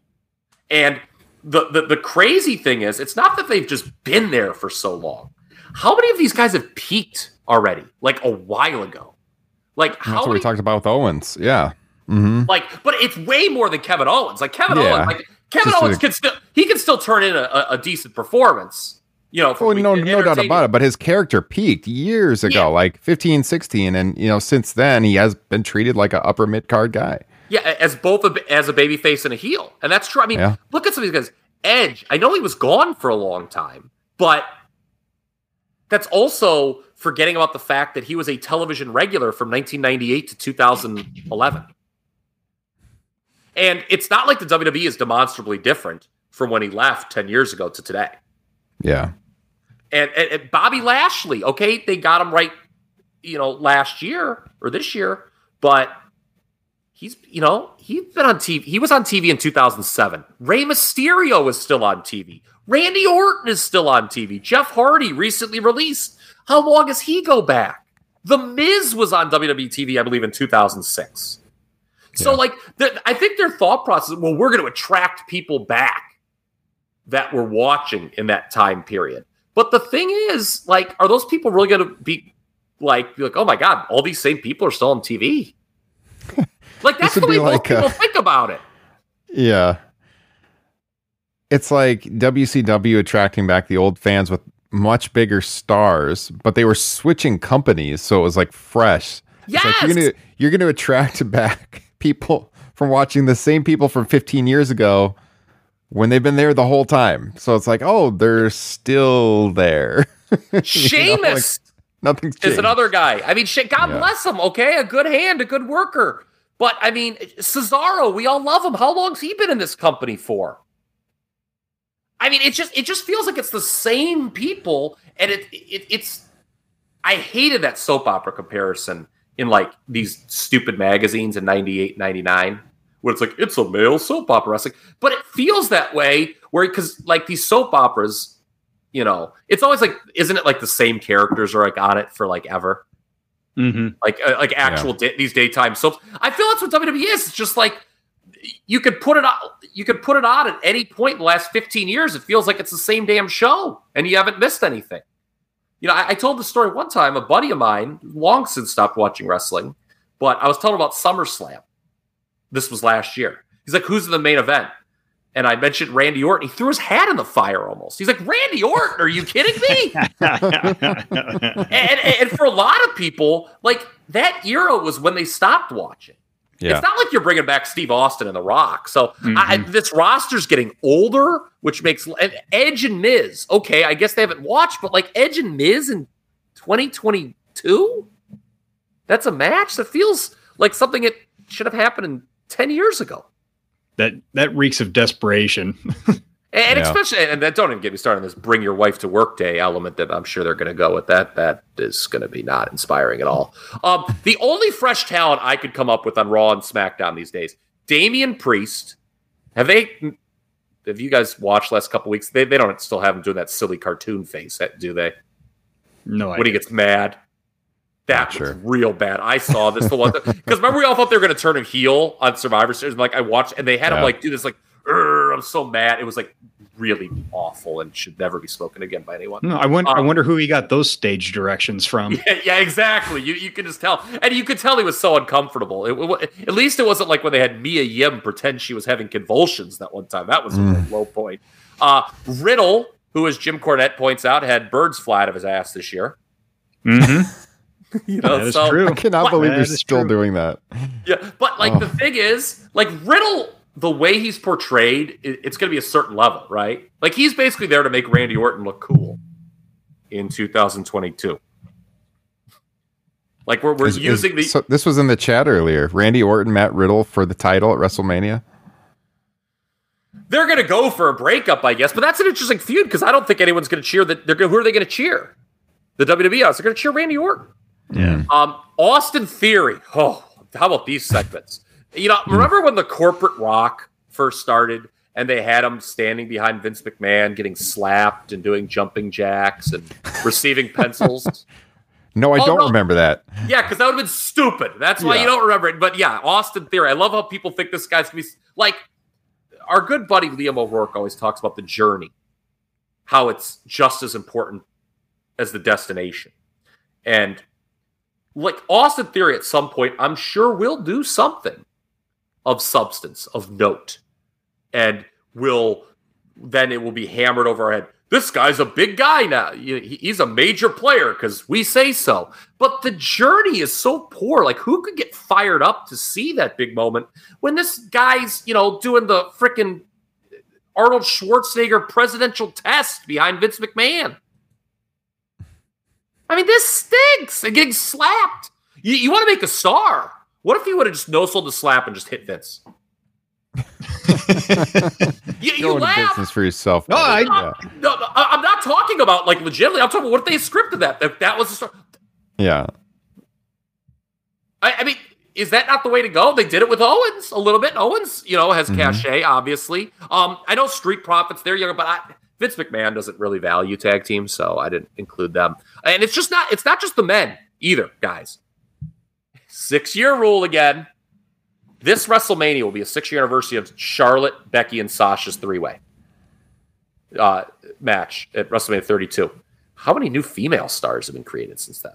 And the, the the crazy thing is, it's not that they've just been there for so long. How many of these guys have peaked already? Like a while ago. Like That's how what we talked about with Owens. Yeah. hmm like, but it's way more than Kevin Owens. Like Kevin Yeah. Owens, like Kevin Just Owens a- can still he can still turn in a, a, a decent performance. You know, Oh, no, no doubt about it. But his character peaked years ago, Yeah. like 15, 16. And, you know, since then, he has been treated like an upper mid card guy. Yeah, as both a, as a baby face and a heel, and that's true. I mean, Yeah. look at some of these guys. Edge, I know he was gone for a long time, but that's also forgetting about the fact that he was a television regular from 1998 to 2011. And it's not like the WWE is demonstrably different from when he left 10 years ago to today. Yeah. And, and, and Bobby Lashley, okay, they got him right, you know, last year or this year, but he's, you know, he's been on TV. He was on TV in 2007. Rey Mysterio is still on TV. Randy Orton is still on TV. Jeff Hardy recently released. How long does he go back? The Miz was on WWE TV, I believe, in 2006. So, Yeah. like, the, I think their thought process, well, we're going to attract people back that were watching in that time period. But the thing is, like, are those people really going to be like, be like, oh my god, all these same people are still on TV? Like that's the way most like people a- think about it. Yeah. It's like WCW attracting back the old fans with much bigger stars, but they were switching companies, so it was like fresh. It's like Yes! you're gonna you're gonna attract back people from watching the same people from 15 years ago when they've been there the whole time. So it's like, oh, they're still there. You know, like, nothing's is another guy. I mean, shit, God Yeah. bless him. Okay, a good hand, a good worker. But I mean, Cesaro, we all love him. How long's he been in this company for? I mean, it just it just feels like it's the same people, and it, it it's. I hated that soap opera comparison in like these stupid magazines in 98, 99, where it's like it's a male soap opera wrestling, but it feels that way where because like these soap operas, you know, it's always like, isn't it like the same characters are like on it for like ever? Hmm like uh, like actual da- these daytime soaps. I feel that's what WWE is. It's just like you could put it on. You could put it on at any point in the last fifteen years. It feels like it's the same damn show, and you haven't missed anything. You know, I, I told the story one time. A buddy of mine, long since stopped watching wrestling, but I was telling him about SummerSlam. This was last year. He's like, "Who's in the main event?" And I mentioned Randy Orton. He threw his hat in the fire almost. He's like, "Randy Orton? Are you kidding me?" and, and for a lot of people, like that era was when they stopped watching. Yeah. It's not like you're bringing back Steve Austin and The Rock. So Mm-hmm. this roster's getting older, which makes and Edge and Miz. Okay, I guess they haven't watched, but like Edge and Miz in 2022, that's a match that feels like something that should have happened in 10 years ago. That that reeks of desperation. And Yeah. especially, and then don't even get me started on this bring your wife to work day element that I'm sure they're going to go with. That that is going to be not inspiring at all. Um, the only fresh talent I could come up with on Raw and SmackDown these days, Damian Priest. Have they? Have you guys watched last couple weeks? They, they don't still have him doing that silly cartoon face, do they? No, when he gets mad. That Not was real bad. I saw this the one because remember we all thought they were going to turn him heel on Survivor Series. Like I watched, and they had him like do this like I'm so mad. It was like really awful and should never be spoken again by anyone. No, I wonder. I Um, wonder who he got those stage directions from. Yeah, yeah, exactly. You you can just tell, and you could tell he was so uncomfortable. It, wa- at least it wasn't like when they had Mia Yim pretend she was having convulsions that one time. That was a Mm. low point. Uh, Riddle, who as Jim Cornette points out, had birds fly out of his ass this year. hmm You know, That is so true. I cannot What? believe That they're still true. doing that. yeah, but like Oh. the thing is, like Riddle, the way he's portrayed, it, it's going to be a certain level, right? Like he's basically there to make Randy Orton look cool in 2022. Like we're we're Is- is- using the so this was in the chat earlier. Randy Orton, Matt Riddle for the title at WrestleMania. They're going to go for a breakup, I guess. But that's an interesting feud because I don't think anyone's going to cheer. That they're gonna, who are they going to cheer? The WWE. They're going to cheer Randy Orton. Yeah. Um, Austin Theory. Oh, how about these segments? You know, remember when the corporate rock first started and they had him standing behind Vince McMahon, getting slapped and doing jumping jacks and receiving pencils? No, I Oh, don't no. remember that. Yeah, because that would have been stupid. That's why Yeah. you don't remember it. But yeah, Austin Theory. I love how people think this guy's gonna be like our good buddy Liam O'Rourke always talks about the journey, how it's just as important as the destination. And like Austin Theory at some point, I'm sure will do something of substance, of note. And will then it will be hammered over our head. This guy's a big guy now. He's a major player because we say so. But the journey is so poor. Like, who could get fired up to see that big moment when this guy's, you know, doing the freaking Arnold Schwarzenegger presidential test behind Vince McMahon? I mean, this stinks. And getting slapped. You, you want to make a star. What if he would have just no sold the slap and just hit Vince? you you Go into laugh. business for yourself. No, buddy. I- yeah. No, no, I- I'm not talking about like legitimately. I'm talking about what if they scripted that? If that was the story. yeah. I, I mean, is that not the way to go? They did it with Owens a little bit. Owens, you know, has Mhm. cachet, obviously. Um, I know Street Profits, they're younger, but I, Vince McMahon doesn't really value tag teams, so I didn't include them. And it's just not, it's not just the men either, guys. Six year rule again. This WrestleMania will be a six year anniversary of Charlotte, Becky, and Sasha's three way uh, match at WrestleMania 32. How many new female stars have been created since then?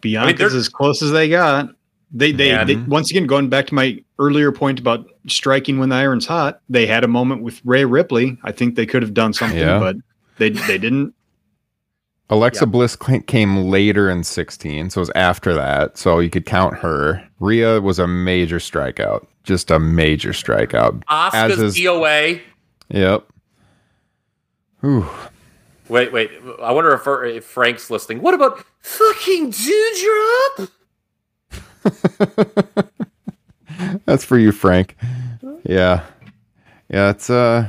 Bianca's they're- as close as they got. They, they, Yeah. they, once again, going back to my earlier point about striking when the iron's hot, they had a moment with Rhea Ripley. I think they could have done something, Yeah. but they they didn't. Alexa Yeah. Bliss came later in 16, so it was after that. So you could count her. Rhea was a major strikeout, just a major strikeout. As Asuka's is- DOA. Yep. Ooh. Wait, wait. I wonder if, if Frank's listening. What about fucking Doudrop? That's for you, Frank. Yeah. Yeah, it's uh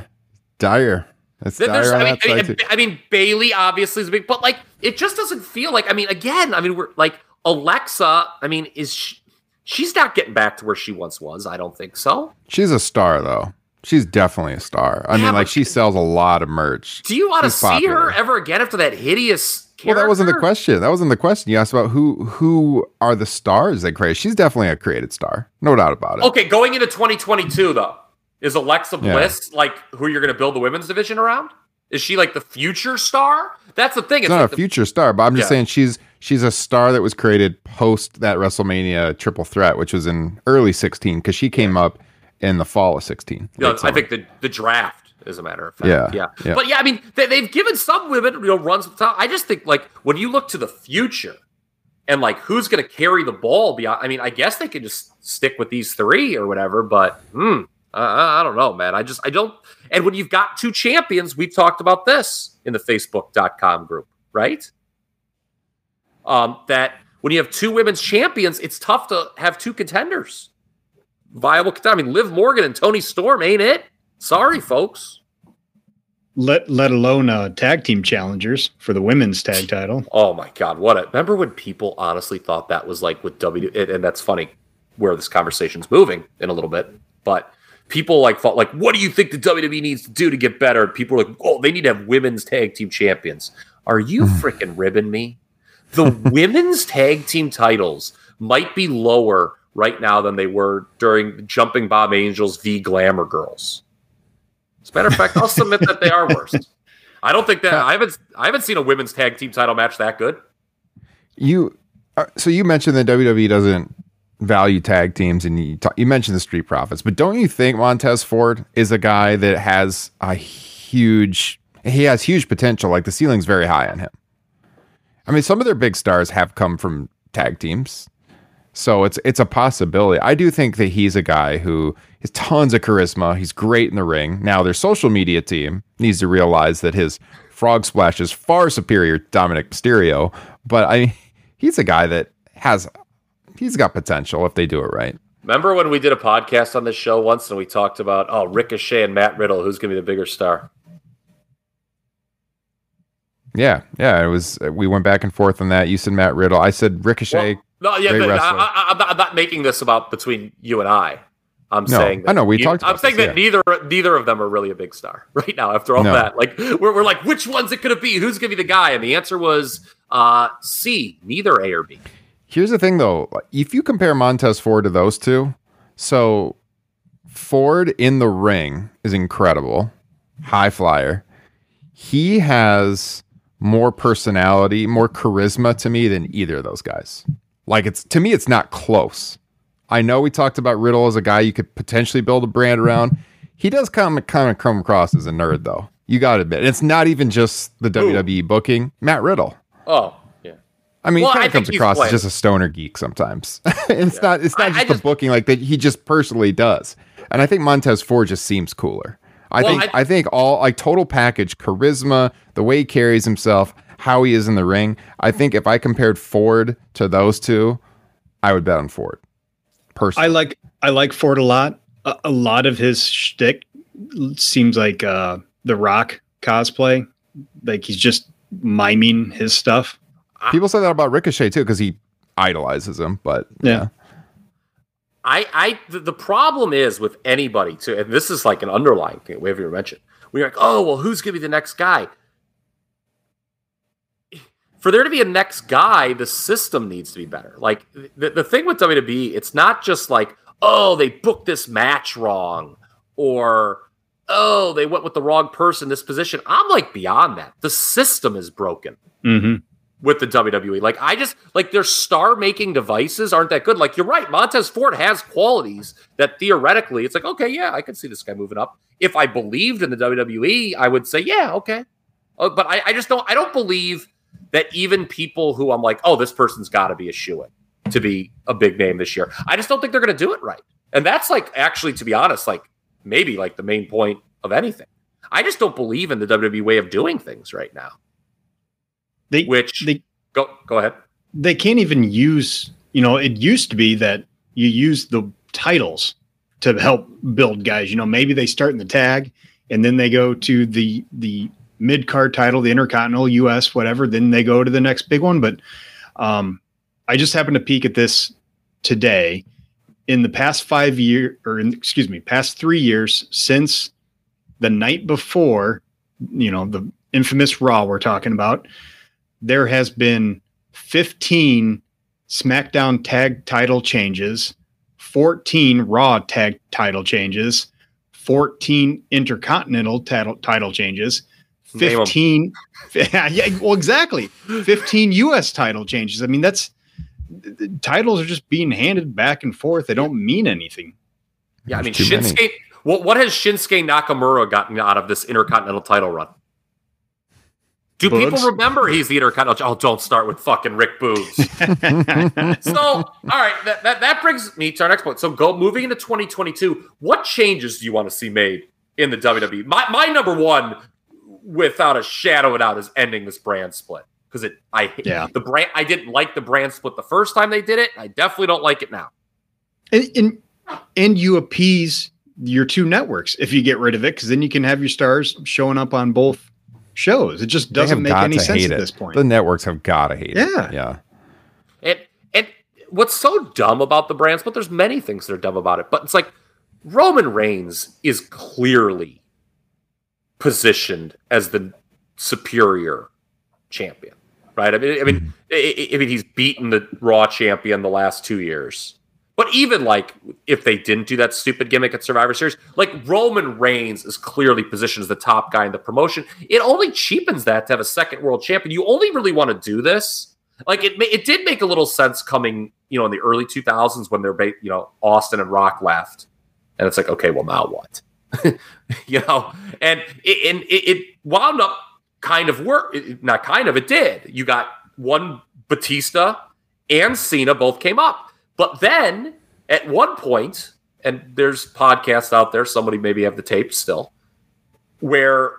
dire. It's There- dire I mean, I mean. I mean, Bayley obviously is a big, but like, it just doesn't feel like. I mean, again, I mean, we're like Alexa. I mean, is she, she's not getting back to where she once was? I don't think so. She's a star though. She's definitely a star. I Yeah, mean, like she sells a lot of merch. Do you want to see her ever again after that hideous? Well, that wasn't the question. That wasn't the question. You asked about who who are the stars that create. She's definitely a created star, no doubt about it. Okay, going into 2022 though, is Alexa Yeah. Bliss like who you're going to build the women's division around? Is she like the future star? That's the thing. It's It's not like a the- future star, but I'm just Yeah. saying she's she's a star that was created post that WrestleMania triple threat, which was in early 16, because she came up in the fall of 16. You know, late I think the the draft, as a matter of fact. Yeah, yeah, yeah. But yeah, I mean, they, they've given some women you know runs. I just think like when you look to the future and like who's going to carry the ball beyond. I mean, I guess they could just stick with these three or whatever. But hmm, I, I don't know, man. I just I don't. And when you've got two champions, we've talked about this in the Facebook.com group, right? Um, that when you have two women's champions, it's tough to have two contenders viable. I mean, Liv Morgan and Toni Storm ain't it. Sorry, folks. Let let alone uh, tag team challengers for the women's tag title. Oh my God, what a! Remember when people honestly thought that was like with W, and and that's funny where this conversation's moving in a little bit, but people like thought like, what do you think the WWE needs to do to get better? And people were like, oh, they need to have women's tag team champions. Are you freaking ribbing me? The women's tag team titles might be lower right now than they were during Jumping Bomb Angels v Glamour Girls. As a matter of fact, I'll submit that they are worse. I don't think that I haven't I haven't seen a women's tag team title match that good. You uh, so you mentioned that WWE doesn't value tag teams, and you talk, you mentioned the Street Profits, but don't you think Montez Ford is a guy that has a huge he has huge potential? Like the ceiling's very high on him. I mean, some of their big stars have come from tag teams. So it's it's a possibility. I do think that he's a guy who has tons of charisma. He's great in the ring. Now their social media team needs to realize that his frog splash is far superior to Dominik Mysterio. But I he's a guy that has he's got potential if they do it right. Remember when we did a podcast on this show once and we talked about oh Ricochet and Matt Riddle, who's gonna be the bigger star? Yeah, yeah. It was we went back and forth on that. You said Matt Riddle. I said Ricochet. Well, no, yeah, but I, I'm, not, I'm not making this about between you and I. I'm No, saying I know, we you- talked I'm saying this, that neither neither of them are really a big star right now. After all No. that, like we're, we're like, which one's it going to be? Who's going to be the guy? And the answer was uh, C. Neither A or B. Here's the thing though, if you compare Montez Ford to those two, so Ford in the ring is incredible, high flyer. He has more personality, more charisma to me than either of those guys. Like it's to me, it's not close. I know we talked about Riddle as a guy you could potentially build a brand around. He does come kind of come across as a nerd though. You got to admit, it's not even just the WWE booking. Matt Riddle. Oh, yeah. I mean, Well, he kind I of comes across as just a stoner geek sometimes. it's not. It's not I- I just the just- booking like that. He just personally does, and I think Montez Ford just seems cooler. I Well, think. I- I, think all like total package, charisma, the way he carries himself, how he is in the ring. I think if I compared Ford to those two, I would bet on Ford. Personally, I like I like Ford a lot. A, a lot of his shtick seems like uh, the Rock cosplay. Like he's just miming his stuff. people say that about Ricochet too because he idolizes him. But Yeah. I, I, the, the problem is with anybody too, and this is like an underlying thing we haven't even mentioned. We're like, oh well, who's gonna be the next guy? For there to be a next guy, the system needs to be better. Like the, the thing with WWE, it's not just like, oh, they booked this match wrong, or oh, they went with the wrong person this position. I'm like beyond that. The system is broken Mm-hmm. with the WWE. Like I just like their star making devices aren't that good. Like you're right, Montez Ford has qualities that theoretically it's like, okay, yeah, I could see this guy moving up. If I believed in the WWE, I would say, yeah, okay. Uh, but I, I just don't I don't believe that even people who I'm like, oh, this person's gotta be a shoe in to be a big name this year. I just don't think they're gonna do it right. And that's like actually, to be honest, like maybe like the main point of anything. I just don't believe in the WWE way of doing things right now. They Which they go go ahead. they can't even use. You know, it used to be that you use the titles to help build guys. You know, maybe they start in the tag and then they go to the the mid card title, the Intercontinental, US, whatever. Then they go to the next big one. But um, I just happened to peek at this today. In the past five year, or in, excuse me, past three years since the night before, you know, the infamous Raw we're talking about, there has been 15 SmackDown tag title changes, 14 Raw tag title changes, 14 Intercontinental title title changes. 15 yeah, yeah, well exactly. 15 US title changes. I mean that's the- the titles are just being handed back and forth. They don't mean anything. Yeah, I mean There's many. Shinsuke. What what has Shinsuke Nakamura gotten out of this Intercontinental title run? Do Boogs? people remember he's the Intercontinental? Oh, don't start with fucking Rick Boogs. so, all right, that, that that brings me to our next point. So, go moving into 2022. What changes do you want to see made in the WWE? My my number one, without a shadow of a doubt, is ending this brand split because it. I Yeah. the brand. I didn't like the brand split the first time they did it. I definitely don't like it now. and, and and you appease your two networks if you get rid of it because then you can have your stars showing up on both shows it just doesn't make any sense at it. this point The networks have got to hate Yeah. it. Yeah. Yeah. And and what's so dumb about the brands, but there's many things that are dumb about it. But it's like Roman Reigns is clearly positioned as the superior champion, right? I mean, I mean, mm-hmm. I, I- mean, he's beaten the Raw champion the last two years, But even like if they didn't do that stupid gimmick at Survivor Series, like Roman Reigns is clearly positioned as the top guy in the promotion. It only cheapens that to have a second world champion. You only really want to do this. Like it, it did make a little sense coming, you know, in the early 2000s when they're, you know, Austin and Rock left, and it's like, okay, well now what? you know, and it, and it, it wound up kind of work, not kind of, it did. You got one Batista and Cena both came up but then at one point, and there's podcasts out there, somebody maybe have the tape still, where,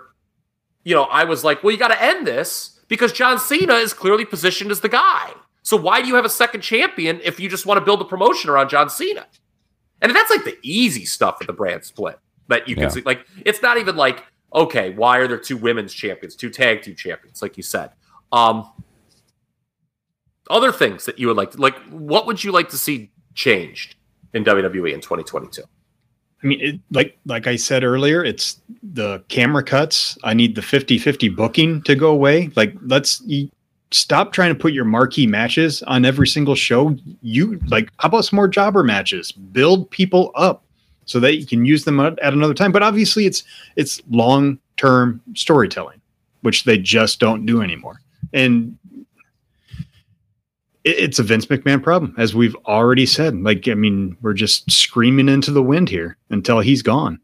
you know, I was like, well, you got to end this because John Cena is clearly positioned as the guy. So why do you have a second champion if you just want to build a promotion around John Cena? And that's like the easy stuff with the brand split that you can Yeah. see. Like, it's not even like, okay, why are there two women's champions, two tag team champions, like you said? Um, other things that you would like, to, like, what would you like to see changed in WWE in 2022? I mean, it, like like I said earlier, it's the camera cuts. I need the 50-50 booking to go away. Like, let's you, stop trying to put your marquee matches on every single show. You like, how about some more jobber matches? Build people up so that you can use them at, another time. But obviously, it's it's long term storytelling, which they just don't do anymore. And it- it's a Vince McMahon problem, as we've already said. Like, I mean, we're just screaming into the wind here until he's gone.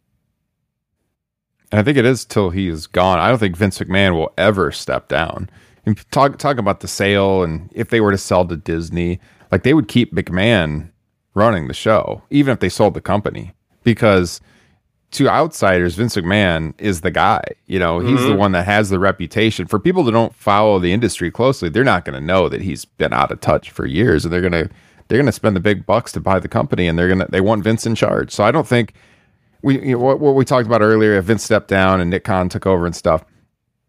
And I think it is till he is gone. I don't think Vince McMahon will ever step down. And talk talk about the sale and if they were to sell to Disney, like they would keep McMahon running the show, even if they sold the company. Because to outsiders, Vince McMahon is the guy. You know, he's the mm-hmm. one that has the reputation. For people that don't follow the industry closely, they're not going to know that he's been out of touch for years, and they're gonna they're gonna spend the big bucks to buy the company, and they're gonna they want Vince in charge. So I don't think we you know, what, what we talked about earlier. If Vince stepped down and Nick Khan took over and stuff,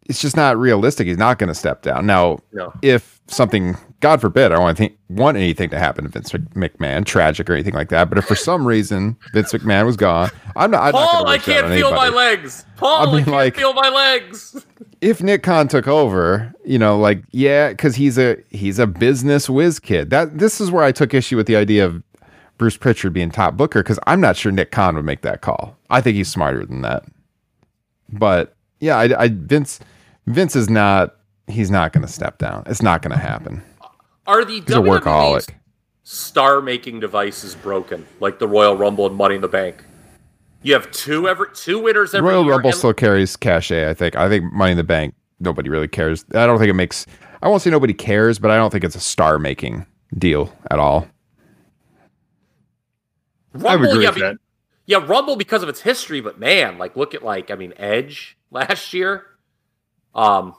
it's just not realistic. He's not going to step down. Now, No. if something, God forbid, I don't want, think, want anything to happen to Vince McMahon, tragic or anything like that. But if for some reason Vince McMahon was gone, I'm not. I'm Paul, gonna I can't feel my legs. Paul, I, I can't like- feel my legs. If Nick Khan took over, you know, like yeah, because he's a he's a business whiz kid. That this is where I took issue with the idea of Bruce Pritchard being top booker because I'm not sure Nick Khan would make that call. I think he's smarter than that. But yeah, I, I Vince Vince is not. He's not going to step down. It's not going to happen. Are the He's a workaholic. Star-making devices broken, like the Royal Rumble and Money in the Bank? You have two every two winners every Royal year. Rumble and- still carries cachet. I think. I think Money in the Bank. Nobody really cares. I don't think it makes. I won't say nobody cares, but I don't think it's a star making deal at all. Rumble, I would agree yeah, with be- that. yeah, Rumble because of its history, but man, like look at like I mean Edge last year. Um,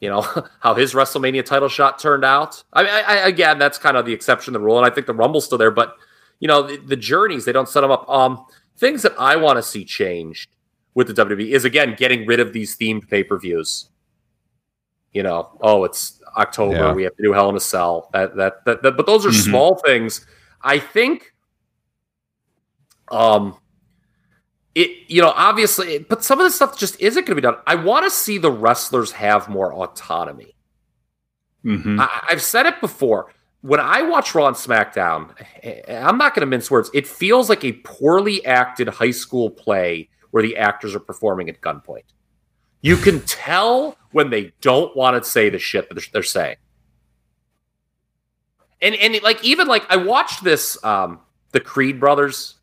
you know how his WrestleMania title shot turned out. I mean, I, I, again, that's kind of the exception to the rule, and I think the Rumble's still there. But you know, the, the journeys they don't set them up. Um, things that I want to see changed with the WWE is again getting rid of these themed pay per views. You know, oh, it's October. Yeah. We have to do Hell in a Cell. That that that. that but those are Mhm. small things. I think. Um, it you know obviously, but some of this stuff just isn't going to be done. I want to see the wrestlers have more autonomy. Mhm. I, I've said it before. When I watch Raw and SmackDown, eh, I'm not going to mince words. It feels like a poorly acted high school play where the actors are performing at gunpoint. You can tell when they don't want to say the shit that they're, they're saying. And and like even like I watched this um the Creed brothers,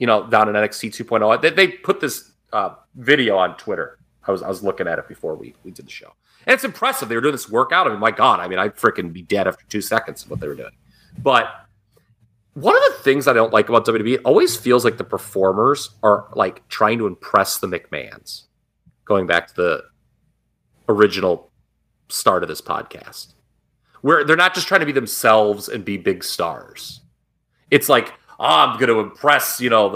you know, down in NXT 2.0. They, they put this uh, video on Twitter. I was I was looking at it before we we did the show. And it's impressive. They were doing this workout. I mean, my God, I mean, I'd freaking be dead after two seconds of what they were doing. But one of the things I don't like about WWE, it always feels like the performers are like trying to impress the McMahons. Going back to the original start of this podcast, where they're not just trying to be themselves and be big stars. It's like, Ah, I'm going to impress, you know,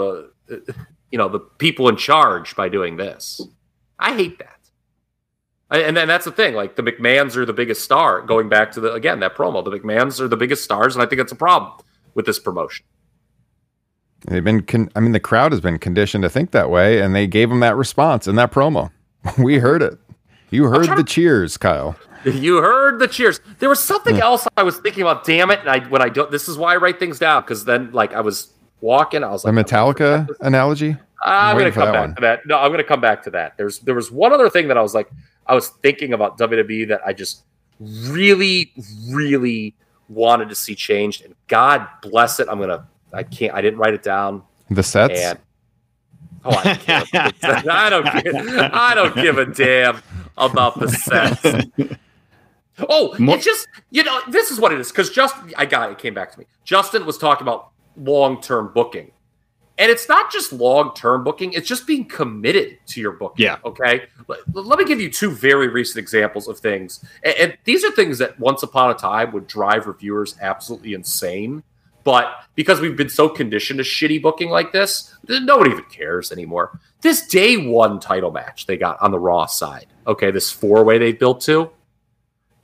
the you know the people in charge by doing this. I hate that. And then that's the thing. Like the McMahons are the biggest star. Going back to the again that promo, the McMahons are the biggest stars, and I think that's a problem with this promotion. They've been, con- I mean, the crowd has been conditioned to think that way, and they gave them that response in that promo. We heard it. You heard the to- cheers, Kyle. You heard the cheers. There was something else I was thinking about. Damn it! And I when I don't. This is why I write things down because then like I was walking. I was The like, oh, Metallica analogy. I'm, waiting going to come back one. to that. No, I'm going to come back to that. There's there was one other thing that I was like I was thinking about WWE that I just really really wanted to see changed and God bless it. I'm to I can't I didn't write it down The sets. and oh I don't. I don't give, I don't give a damn about the sets. Oh, Mo- it's just you know this is what it is because just I got it. It came back to me. Justin was talking about long term booking, and it's not just long term booking; it's just being committed to your booking. Yeah. Okay. Let, let me give you two very recent examples of things, and, and these are things that once upon a time would drive reviewers absolutely insane. But because we've been so conditioned to shitty booking like this, nobody even cares anymore. This day one title match they got on the Raw side, okay, this four way they built to,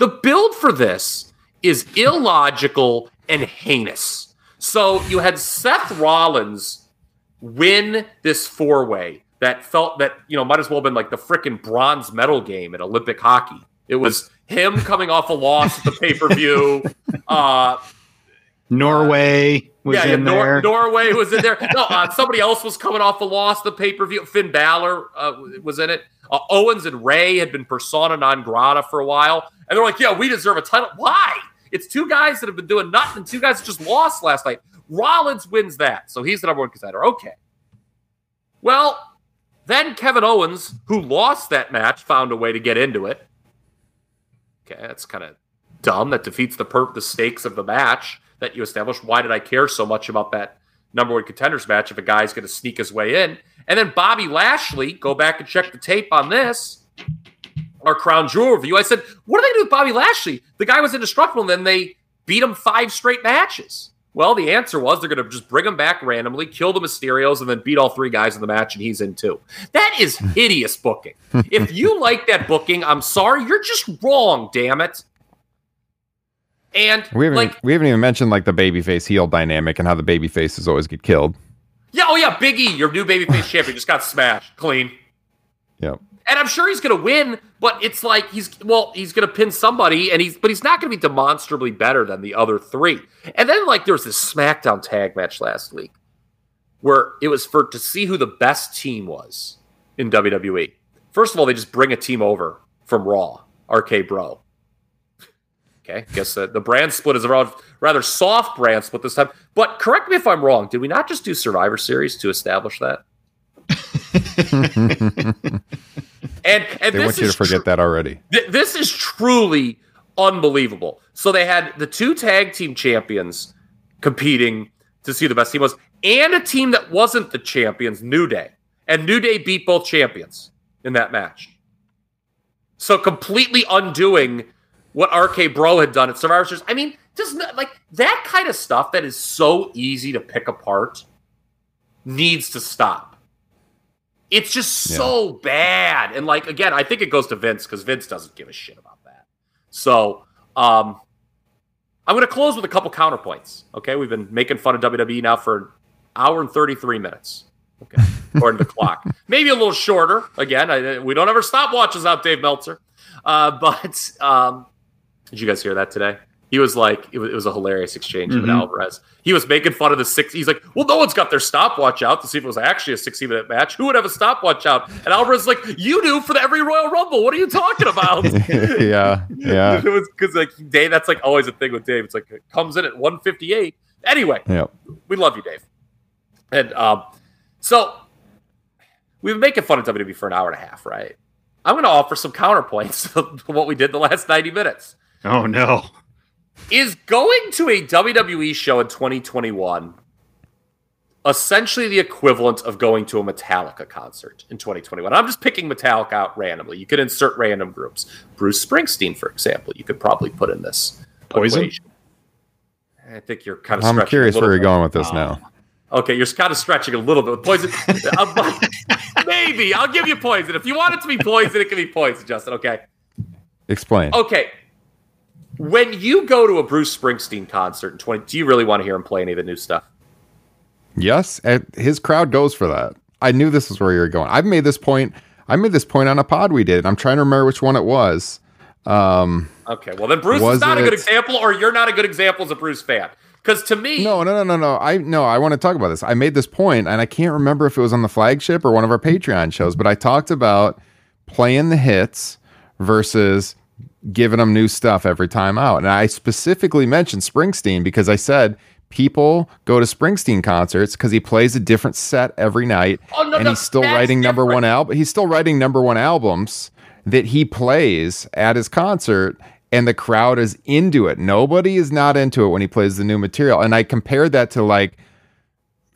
the build for this is illogical and heinous. So you had Seth Rollins win this four way that felt that, you know, might as well have been like the freaking bronze medal game in Olympic hockey. It was him coming off a loss at the pay per view. Uh, Norway was yeah, yeah, in Nor- there. Norway was in there. No, uh, somebody else was coming off a loss. The pay per view. Finn Balor uh, was in it. Uh, Owens and Rey had been persona non grata for a while, and they're like, "Yeah, we deserve a title." Why? It's two guys that have been doing nothing, and two guys just lost last night. Rollins wins that, so he's the number one contender. Okay. Well, then Kevin Owens, who lost that match, found a way to get into it. Okay, that's kind of dumb. That defeats the per- the stakes of the match that you established. Why did I care so much about that number one contenders match if a guy's going to sneak his way in? And then Bobby Lashley, go back and check the tape on this. Our crown jewel review. I said, what do they do with Bobby Lashley? The guy was indestructible, and then they beat him five straight matches. Well, the answer was they're going to just bring him back randomly, kill the Mysterios, and then beat all three guys in the match, and he's in too. That is hideous booking. if you like that booking, I'm sorry, you're just wrong, damn it. And We haven't like, we haven't even mentioned like the babyface heel dynamic and how the baby faces always get killed. yeah, oh yeah, Big E, your new babyface champion, just got smashed clean. Yep. And I'm sure he's going to win, but it's like he's well, he's going to pin somebody, and he's but he's not going to be demonstrably better than the other three. And then like there was this SmackDown tag match last week where it was for to see who the best team was in WWE. First of all, they just bring a team over from Raw, RK Bro. Okay, I guess the, the brand split is a rather, soft brand split this time. But correct me if I'm wrong. Did we not just do Survivor Series to establish that? and and They this want you to forget tr- that already. Th- this is truly unbelievable. So they had the two tag team champions competing to see who the best team was, and a team that wasn't the champions, New Day, and New Day beat both champions in that match. So completely undoing what RK Bro had done at Survivor Series. I mean, just like that kind of stuff that is so easy to pick apart needs to stop. It's just so bad. And like again, I think it goes to Vince because Vince doesn't give a shit about that. So um I'm gonna close with a couple counterpoints. Okay. We've been making fun of WWE now for an hour and 33 minutes. Okay. According to the clock. Maybe a little shorter. Again, I, we don't ever stop watches out, Dave Meltzer. Uh, but um did you guys hear that today? He was like, it was, it was a hilarious exchange with Mhm. Alvarez. He was making fun of the six. He's like, well, no one's got their stopwatch out to see if it was actually a 60 minute match. Who would have a stopwatch out? And Alvarez is like, you do for the every Royal Rumble. What are you talking about? yeah. Yeah. it was because like Dave, that's like always a thing with Dave. It's like it comes in at 158. Anyway, Yep. we love you, Dave. And um, so we've been making fun of WWE for an hour and a half, right? I'm going to offer some counterpoints to what we did the last 90 minutes. Oh no. Is going to a WWE show in 2021 essentially the equivalent of going to a Metallica concert in 2021? I'm just picking Metallica out randomly. You could insert random groups. Bruce Springsteen, for example, you could probably put in this. Poison? equation. I think you're kind of. I'm stretching a curious where you're bit. going with this now. Okay, you're kind of stretching a little bit with poison. Uh, maybe I'll give you poison. If you want it to be poison, it can be poison, Justin. Okay. Explain. Okay. When you go to a Bruce Springsteen concert in 20, do you really want to hear him play any of the new stuff? Yes, and his crowd goes for that. I knew this is where you were going. I've made this point. I made this point on a pod we did. I'm trying to remember which one it was. Um, Okay, well then Bruce is not a good example, or you're not a good example as a Bruce fan. Because to me, no, no, no, no, no. I no, I want to talk about this. I made this point, and I can't remember if it was on the flagship or one of our Patreon shows, but I talked about playing the hits versus giving them new stuff every time out. And I specifically mentioned Springsteen because I said people go to Springsteen concerts because he plays a different set every night, Oh, no, and no, he's still writing number one album. He's still writing number one albums that he plays at his concert. And the crowd is into it. Nobody is not into it when he plays the new material. And I compared that to like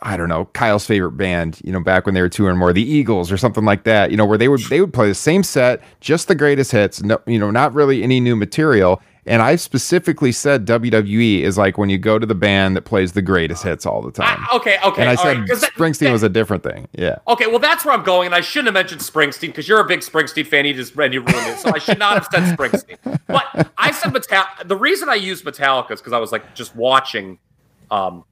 I don't know, Kyle's favorite band, you know, back when they were touring more, the Eagles or something like that, you know, where they would they would play the same set, just the greatest hits, no, you know, not really any new material. And I specifically said WWE is like when you go to the band that plays the greatest hits all the time. I- okay, okay, and I said right, that- Springsteen that- was a different thing. Yeah. Okay, well that's where I'm going, and I shouldn't have mentioned Springsteen because you're a big Springsteen fan. You just and you ruined it, so I should not have said Springsteen. But I said Metallica. The reason I used Metallica is because I was like just watching, um,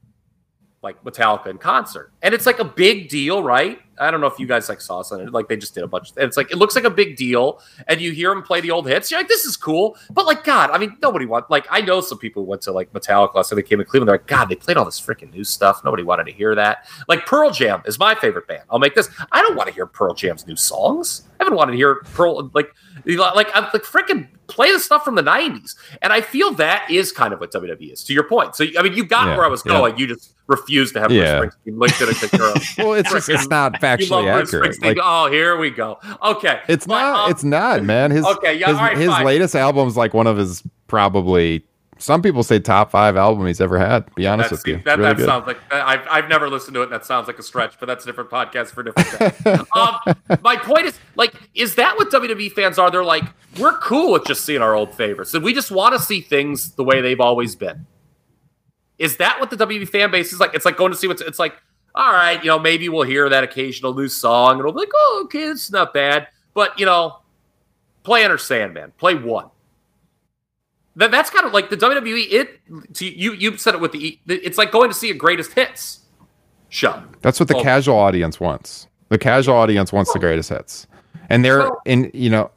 like Metallica in concert, and it's like a big deal, right? I don't know if you guys like saw something like they just did a bunch. and it's like it looks like a big deal, and you hear them play the old hits. You're like, this is cool, but like God, I mean, nobody want like I know some people who went to like Metallica last time they came to Cleveland. They're like, God, they played all this freaking new stuff. Nobody wanted to hear that. Like Pearl Jam is my favorite band. I'll make this. I don't want to hear Pearl Jam's new songs. I haven't wanted to hear Pearl like like I'm like freaking play the stuff from the '90s. And I feel that is kind of what WWE is. To your point. So I mean, you got Yeah, where I was yeah. going. You just refused to have Yeah. Bruce Springsteen linked to it because you're a Well, it's just it's not factually accurate. Like, oh, here we go. Okay, it's not. um, it's not, man. His okay, yeah, his, all right, his latest album's like one of his probably. Some people say top five album he's ever had. To be honest That's, with you, that, Really that sounds like I've, I've never listened to it. and That sounds like a stretch, but that's a different podcast for a different day. um, my point is, like, is that what WWE fans are? They're like, we're cool with just seeing our old favorites, and we just want to see things the way they've always been. Is that what the WWE fan base is like? It's like going to see what's. It's like, all right, you know, maybe we'll hear that occasional new song, and we'll be like, oh, okay, it's not bad, but you know, play Enter Sandman, play one. That, that's kind of like the WWE. It to you you said it with the. It's like going to see a greatest hits show. That's what the Oh. casual audience wants. The casual audience wants the greatest hits, and they're Well- in. You know,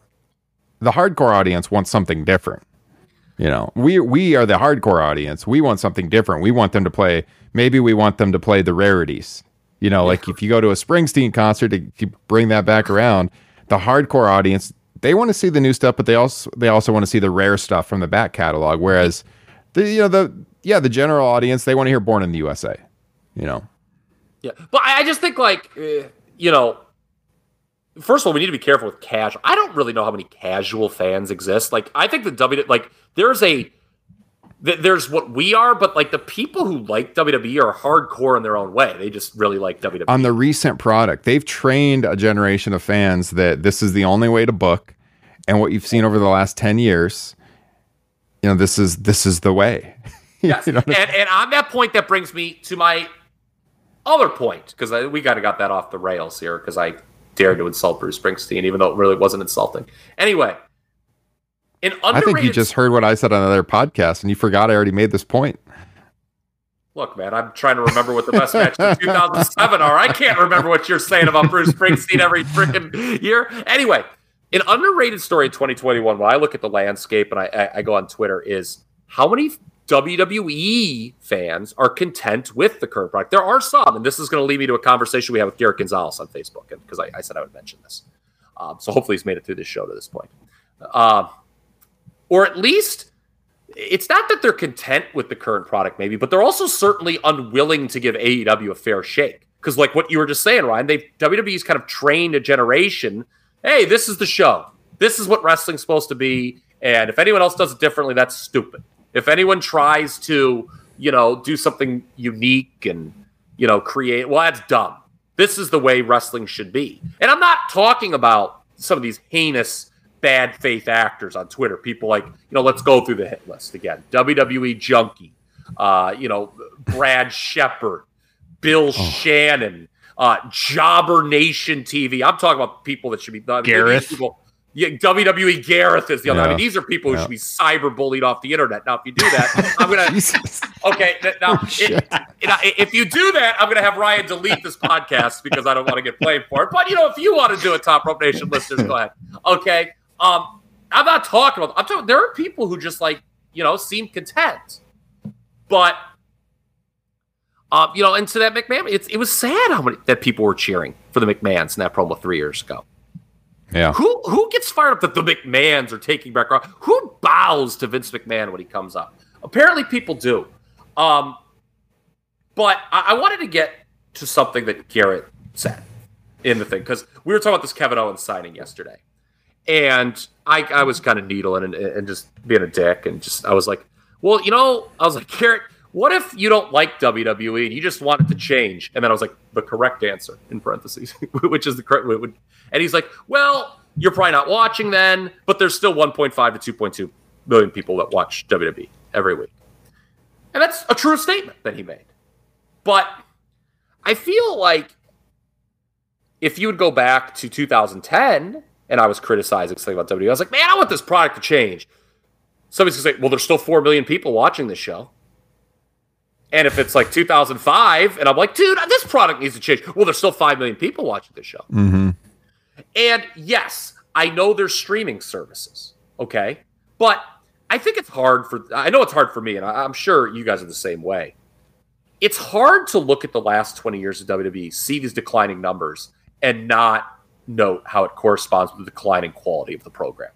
the hardcore audience wants something different. You know, we we are the hardcore audience. We want something different. We want them to play. Maybe we want them to play the rarities. You know, like if you go to a Springsteen concert to to bring that back around, the hardcore audience they want to see the new stuff, but they also they also want to see the rare stuff from the back catalog. Whereas the you know the yeah the general audience they want to hear "Born in the USA." You know, Yeah, but I just think like uh, you know, first of all, we need to be careful with cash. I don't really know how many casual fans exist. Like I think the W like there's a th- there's what we are, but like the people who like WWE are hardcore in their own way. They just really like. WWE. on the recent product, they've trained a generation of fans that this is the only way to book, and what you've seen over the last ten years, you know, this is this is the way. Yes. You know I- and, and on that point, that brings me to my other point because we kind of got that off the rails here because I dared to insult Bruce Springsteen, even though it really wasn't insulting. Anyway, an I think you just heard what I said on another podcast, and you forgot I already made this point. look, man. I'm trying to remember what the best matches of 2007 are. I can't remember what you're saying about Bruce Springsteen every freaking year. Anyway, an underrated story in 2021 when I look at the landscape and I, I, I go on Twitter is how many WWE fans are content with the current product. There are some, and this is going to lead me to a conversation we have with Garrett Gonzalez on Facebook, because I, I said I would mention this. Um, so hopefully he's made it through this show to this point. Uh, or at least it's not that they're content with the current product, maybe, but they're also certainly unwilling to give AEW a fair shake. Because, like what you were just saying, Ryan, they WWE's kind of trained a generation. Hey, this is the show. This is what wrestling's supposed to be. And if anyone else does it differently, that's stupid. If anyone tries to, you know, do something unique and, you know, create, well, that's dumb. This is the way wrestling should be. And I'm not talking about some of these heinous bad faith actors on Twitter. People like, you know, let's go through the hit list again. WWE Junkie, uh, you know, Brad Shepard, Bill Shannon, uh, Jobber Nation TV. I'm talking about people that should be these Gareth. People, yeah, WWE Gareth is the other. I mean, these are people who should be cyberbullied off the internet. Now, if you do that, I'm gonna Okay, now Oh, shit. it- if you do that, I'm going to have Ryan delete this podcast because I don't want to get blamed for it. But you know, if you want to do a Top Rope Nation listeners, go ahead. Okay, um, I'm not talking about. I'm talking. There are people who just like you know seem content, but um, you know, and to that McMahon, it's it was sad how many that people were cheering for the McMahons in that promo three years ago. Yeah. Who who gets fired up that the McMahons are taking back? Who bows to Vince McMahon when he comes up? Apparently, people do. Um, but I, I wanted to get to something that Garrett said in the thing because we were talking about this Kevin Owens signing yesterday, and I I was kind of needling and, and just being a dick and just I was like, well, you know, I was like, Garrett, what if you don't like WWE and you just want it to change? And then I was like, the correct answer in parentheses, which is the correct. And he's like, well, you're probably not watching then, but there's still 1.5 to 2.2 million people that watch WWE every week. And that's a true statement that he made. But I feel like if you would go back to 2010 and I was criticizing something about WWE, I was like, man, I want this product to change. Somebody's gonna say, well, there's still 4 million people watching this show. And if it's like 2005, and I'm like, dude, this product needs to change. Well, there's still 5 million people watching this show. Mm-hmm. And yes, I know there's streaming services, okay? But I think it's hard for, I know it's hard for me, and I'm sure you guys are the same way. It's hard to look at the last 20 years of WWE, see these declining numbers, and not note how it corresponds with the declining quality of the program.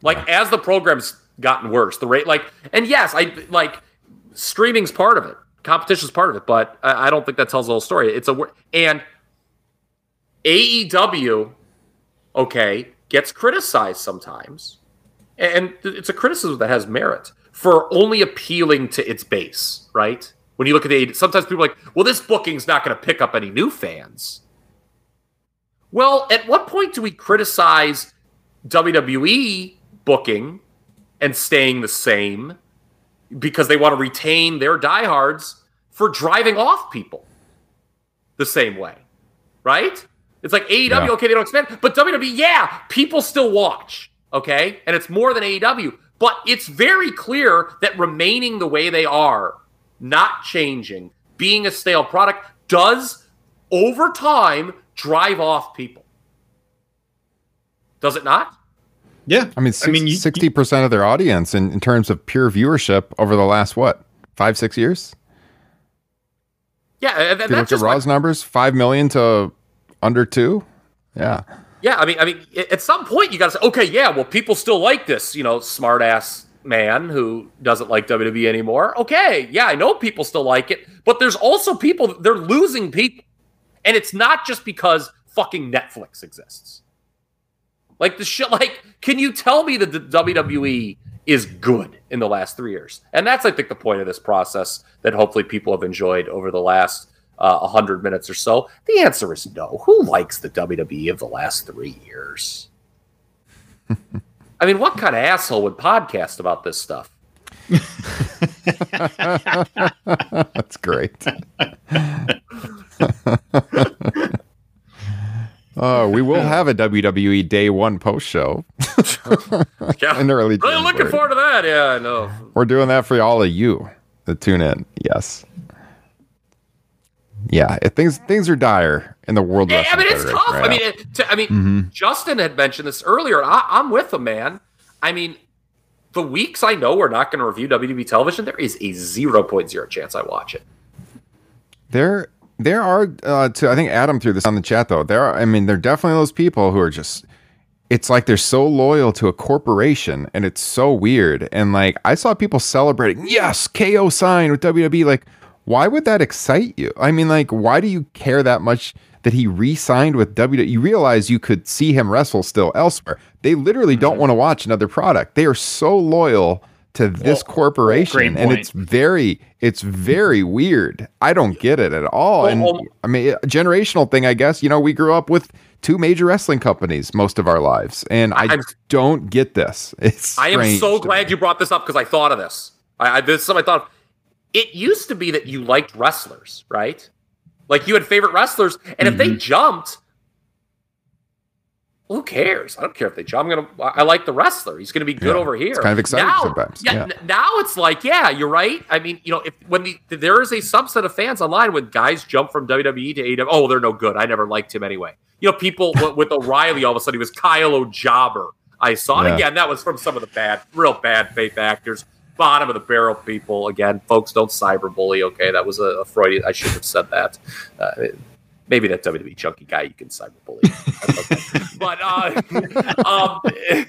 Like, as the program's gotten worse, the rate, like, and yes, I like streaming's part of it, competition's part of it, but I, I don't think that tells the whole story. It's a, and AEW, okay, gets criticized sometimes, and it's a criticism that has merit for only appealing to its base, right? When you look at the sometimes people are like, well, this booking's not going to pick up any new fans. Well, at what point do we criticize WWE booking and staying the same because they want to retain their diehards for driving off people the same way, right? It's like AEW, yeah. okay, they don't expand, but WWE, yeah, people still watch, okay? And it's more than AEW, but it's very clear that remaining the way they are, not changing, being a stale product, does over time drive off people. Does it not? Yeah. I mean, 60, I mean, you, 60% of their audience in, in terms of pure viewership over the last, what, five, six years? Yeah. And, and look at Raw's like, numbers, 5 million to under two. Yeah. Yeah. I mean, I mean, at some point you got to say, okay, yeah, well, people still like this, you know, smart ass man who doesn't like WWE anymore. Okay. Yeah. I know people still like it, but there's also people, they're losing people. And it's not just because fucking Netflix exists. Like the shit, like, can you tell me that the WWE is good in the last three years? And that's, I think, the point of this process that hopefully people have enjoyed over the last uh, 100 minutes or so. The answer is no. Who likes the WWE of the last three years? I mean, what kind of asshole would podcast about this stuff? That's great. Oh, we will have a WWE Day One post show. yeah, in early. Really looking forward to that. Yeah, I know. We're doing that for all of you that tune in. Yes. Yeah, it, things things are dire in the world. I, I mean, it's tough. Right I mean, it, to, I mean, mm-hmm. Justin had mentioned this earlier. I, I'm with him, man. I mean, the weeks I know we're not going to review WWE television, there is a 0.0 chance I watch it. There there are, uh, to, I think Adam threw this on the chat though. There are, I mean, there are definitely those people who are just, it's like they're so loyal to a corporation and it's so weird. And like, I saw people celebrating, yes, KO sign with WWE. Like, why would that excite you? I mean, like, why do you care that much that he re signed with WWE? You realize you could see him wrestle still elsewhere. They literally don't mm-hmm. want to watch another product. They are so loyal to this well, corporation and it's very it's very weird i don't get it at all well, and well, i mean a generational thing i guess you know we grew up with two major wrestling companies most of our lives and i I'm, don't get this it's i am so glad me. you brought this up because i thought of this I, I this is something i thought of. It used to be that you liked wrestlers right like you had favorite wrestlers and mm-hmm. if they mm-hmm. jumped who cares? I don't care if they jump. I'm gonna. I like the wrestler. He's gonna be good Yeah. over here. It's kind of exciting now, sometimes. Yeah, Yeah. Now it's like, yeah, you're right. I mean, you know, if when the there is a subset of fans online when guys jump from WWE to AEW, oh, they're no good. I never liked him anyway. You know, people with, with O'Reilly all of a sudden he was Kyle O'Jobber. I saw, it Yeah. again, that was from some of the bad, real bad faith actors. Bottom of the barrel people. Again, folks, don't cyberbully. Okay, that was a, a Freudian. I should have said that. Uh, maybe that WWE chunky guy you can cyberbully. Okay. but uh, um,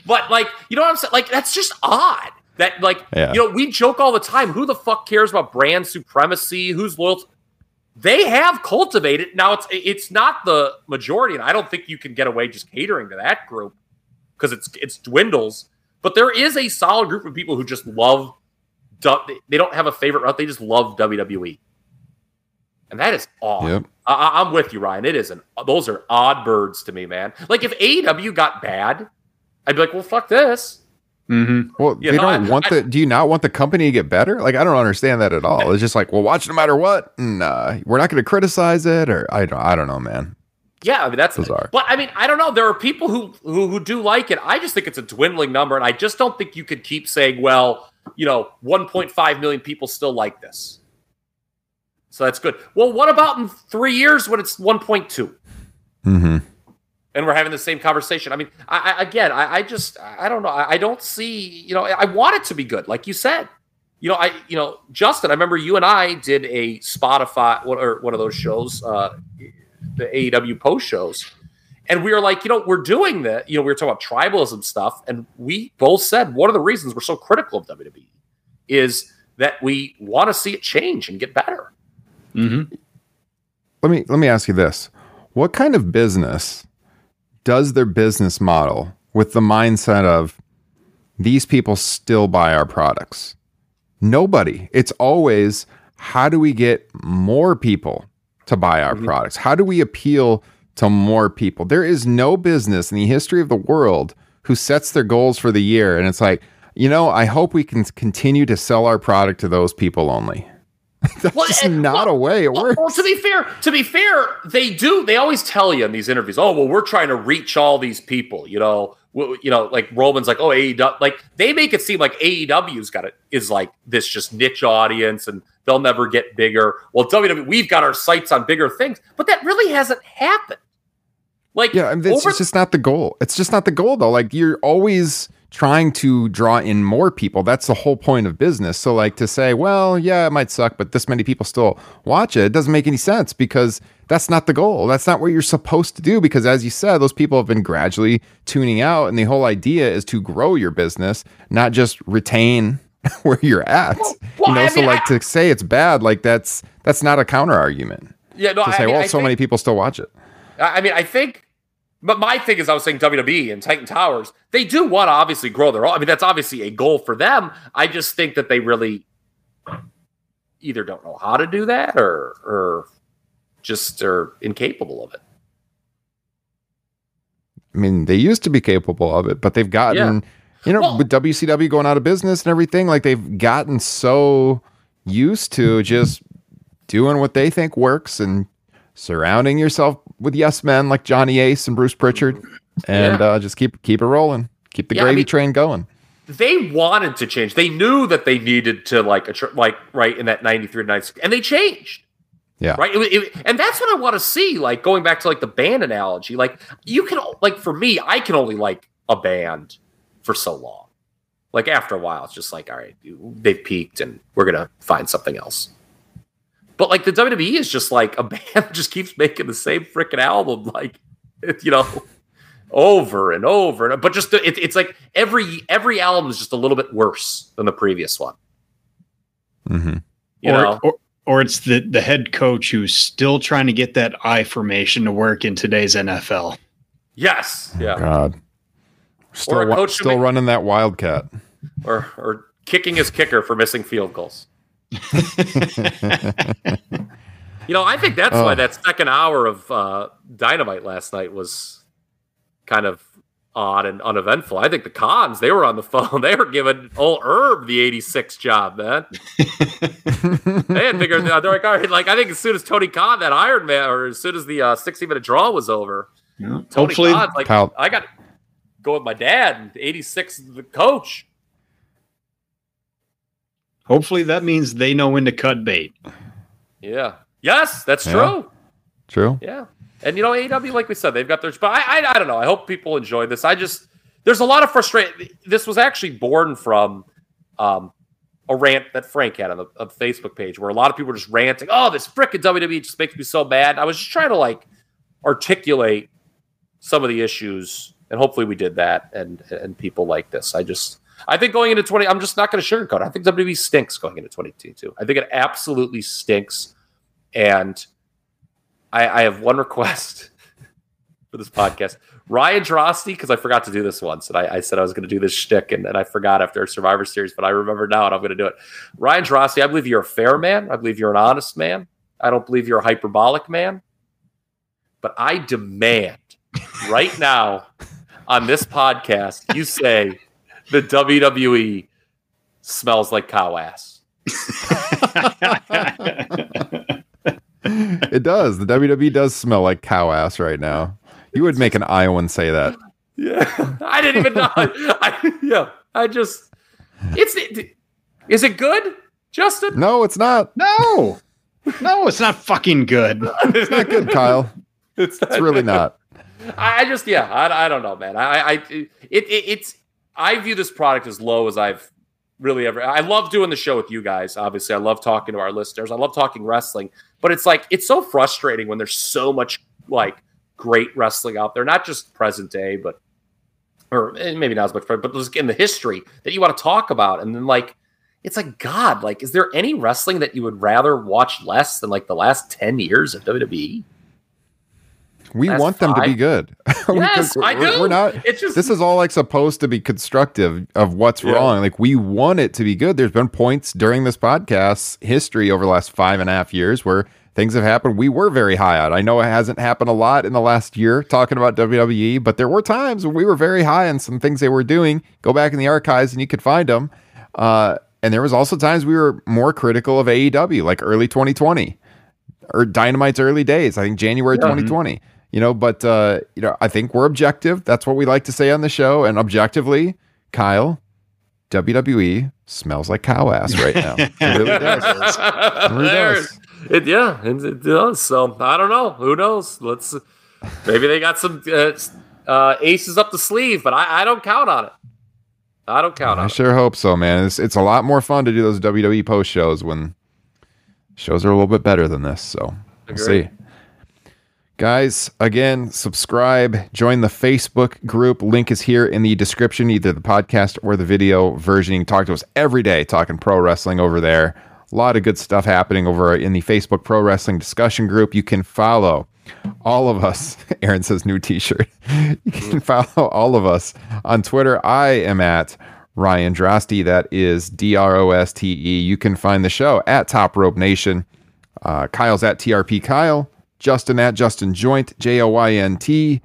but like you know what I'm saying? Like that's just odd. That like Yeah. you know we joke all the time. Who the fuck cares about brand supremacy? Who's loyal? To- they have cultivated. Now it's it's not the majority, and I don't think you can get away just catering to that group because it's it's dwindles. But there is a solid group of people who just love. They don't have a favorite route. They just love WWE, and that is odd. Yep. I, I- I'm with you, Ryan. It is an those are odd birds to me, man. Like if AEW got bad, I'd be like, well, fuck this. Mm-hmm. Well, You they know, don't I- want I- the. Do you not want the company to get better? Like, I don't understand that at all. It's just like, well, watch no matter what, and uh, we're not going to criticize it, or I don't. I don't know, man. Yeah, I mean that's Bizarre. But I mean, I don't know. There are people who, who who do like it. I just think it's a dwindling number, and I just don't think you could keep saying, well, you know, 1.5 million people still like this. So that's good. Well, what about in three years when it's 1.2? Mm-hmm. and we're having the same conversation. I mean, I, I again, I, I just, I don't know. I, I don't see, you know, I want it to be good, like you said. You know, I, you know, Justin, I remember you and I did a Spotify or one of those shows, uh, the AEW post shows, and we were like, you know, we're doing that. You know, we were talking about tribalism stuff, and we both said one of the reasons we're so critical of WWE is that we want to see it change and get better. Mm-hmm. Let me let me ask you this: What kind of business does their business model with the mindset of these people still buy our products? Nobody. It's always how do we get more people to buy our mm-hmm. products? How do we appeal to more people? There is no business in the history of the world who sets their goals for the year and it's like, you know, I hope we can continue to sell our product to those people only. That's Well, just not well- a way it Well, works. well, to be fair, to be fair, they do. They always tell you in these interviews, "Oh, well, we're trying to reach all these people." You know, w- you know, like Roman's like, "Oh, AEW." Like they make it seem like AEW's got it is like this just niche audience, and they'll never get bigger. Well, WWE, we've got our sights on bigger things, but that really hasn't happened. Like, Yeah, I mean, it's over- just not the goal. It's just not the goal, though. Like you're always trying to draw in more people. That's the whole point of business. So, like to say, well, yeah, it might suck, but this many people still watch it, it doesn't make any sense because that's not the goal. That's not what you're supposed to do. Because as you said, those people have been gradually tuning out, and the whole idea is to grow your business, not just retain where you're at. well, you know, I so mean, like I- to say it's bad, like that's that's not a counter argument. yeah, no, To I say, mean, well, I so think- many people still watch it. I mean, I think, but my thing is, I was saying WWE and Titan Towers, they do want to obviously grow their. I mean, that's obviously a goal for them. I just think that they really either don't know how to do that or or just are incapable of it. I mean, they used to be capable of it, but they've gotten, you know, Well- with WCW going out of business and everything, like they've gotten so used to just doing what they think works and surrounding yourself with yes men like Johnny Ace and Bruce Pritchard, and Yeah. uh, just keep keep it rolling, keep the Yeah, I gravy mean- train going. They wanted to change. They knew that they needed to like attr- like right in that 93 to 96 and they changed. Yeah, right? It, it- and that's what I want to see. Like going back to like the band analogy, like you can like for me, I can only like a band for so long. Like after a while, it's just like, all right, they've peaked, and we're gonna find something else. But like the WWE is just like a band just keeps making the same freaking album, like you know, over and over. And, but just the- it, it's like every every album is just a little bit worse than the previous one. Mm-hmm. You or, know, or or it's the the head coach who's still trying to get that I formation to work in today's NFL. yes, yeah. God, still a wa- coach still make- running that wildcat. or or kicking his kicker for missing field goals. you know, I think that's why Oh. that second hour of uh, Dynamite last night was kind of odd and uneventful. I think the cons they were on the phone. They were giving old Herb the '86 job, man. they had figured out. They're like, all right, like I think as soon as Tony Khan that Iron Man, or as soon as the uh, 60 minute draw was over, Tony Hopefully, Khan's like Kyle- I got to go with my dad. and 86 is the coach. hopefully that means they know when to cut bait. Yeah. Yes, that's Yeah. true. True. Yeah. And you know, AEW, like we said, they've got their. But I, I, I don't know. I hope people enjoy this. I just there's a lot of frustration. This was actually born from um, a rant that Frank had on the, on the Facebook page, where a lot of people were just ranting. Oh, this frickin' WWE just makes me so mad. I was just trying to like articulate some of the issues, and hopefully we did that. And and people like this. I just. I think going into 20, I'm just not going to sugarcoat. I think WWE stinks going into 2022. I think it absolutely stinks. And I, I have one request for this podcast. Ryan Droste, because I forgot to do this once, and I, I said I was going to do this shtick, and, and I forgot after Survivor Series, but I remember now, and I'm going to do it. Ryan Droste, I believe you're a fair man. I believe you're an honest man. I don't believe you're a hyperbolic man. But I demand right now on this podcast, you say the WWE smells like cow ass. It does. The WWE does smell like cow ass right now. You would make an Iowan say that. Yeah, I didn't even know. I, yeah, I just it's it, is it good, Justin? No, it's not. No, no, it's not fucking good. It's not good, Kyle. It's, It's really not. I, just yeah, I, I don't know, man. I, I it, it it's I view this product as low as I've really ever. I love doing the show with you guys. Obviously, I love talking to our listeners. I love talking wrestling, but it's like it's so frustrating when there's so much like great wrestling out there, not just present day, but or eh, maybe not as much, but just in the history that you want to talk about, and then like. It's like God. Like, is there any wrestling that you would rather watch less than like the last ten years of? WWE? We That's want them to be good. Yes, I do. We're not. It's just This is all like supposed to be constructive of what's Yeah. wrong. Like we want it to be good. There's been points during this podcast's history over the last five and a half years where things have happened we were very high on. I know it hasn't happened a lot in the last year talking about WWE, but there were times when we were very high on some things they were doing. Go back in the archives and you could find them. Uh, and there was also times we were more critical of AEW, like early 2020 or Dynamite's early days. I think January 2020. You know, but uh, you know, I think we're objective. That's what we like to say on the show. And objectively, Kyle, WWE smells like cow ass right now. It really does. It really does. It, yeah, it, it does. So I don't know. Who knows? Let's maybe they got some uh, uh, aces up the sleeve, but I, I don't count on it. I don't count on it. I it. sure hope so, man. It's it's a lot more fun to do those WWE post shows when shows are a little bit better than this. So we'll Agree. see. Guys, again, subscribe, join the Facebook group. Link is here in the description, either the podcast or the video version. You can talk to us every day talking pro wrestling over there. A lot of good stuff happening over in the Facebook Pro Wrestling discussion group. You can follow all of us. Aaron says new t shirt. You can follow all of us on Twitter. I am at Ryan Droste. That is D R O S T E. You can find the show at Top Rope Nation. Uh, Kyle's at TRP Kyle. Justin at Justin Joynt, J O Y N T.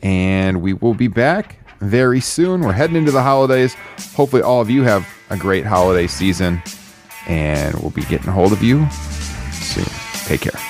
And we will be back very soon. We're heading into the holidays. Hopefully, all of you have a great holiday season. And we'll be getting a hold of you soon. Take care.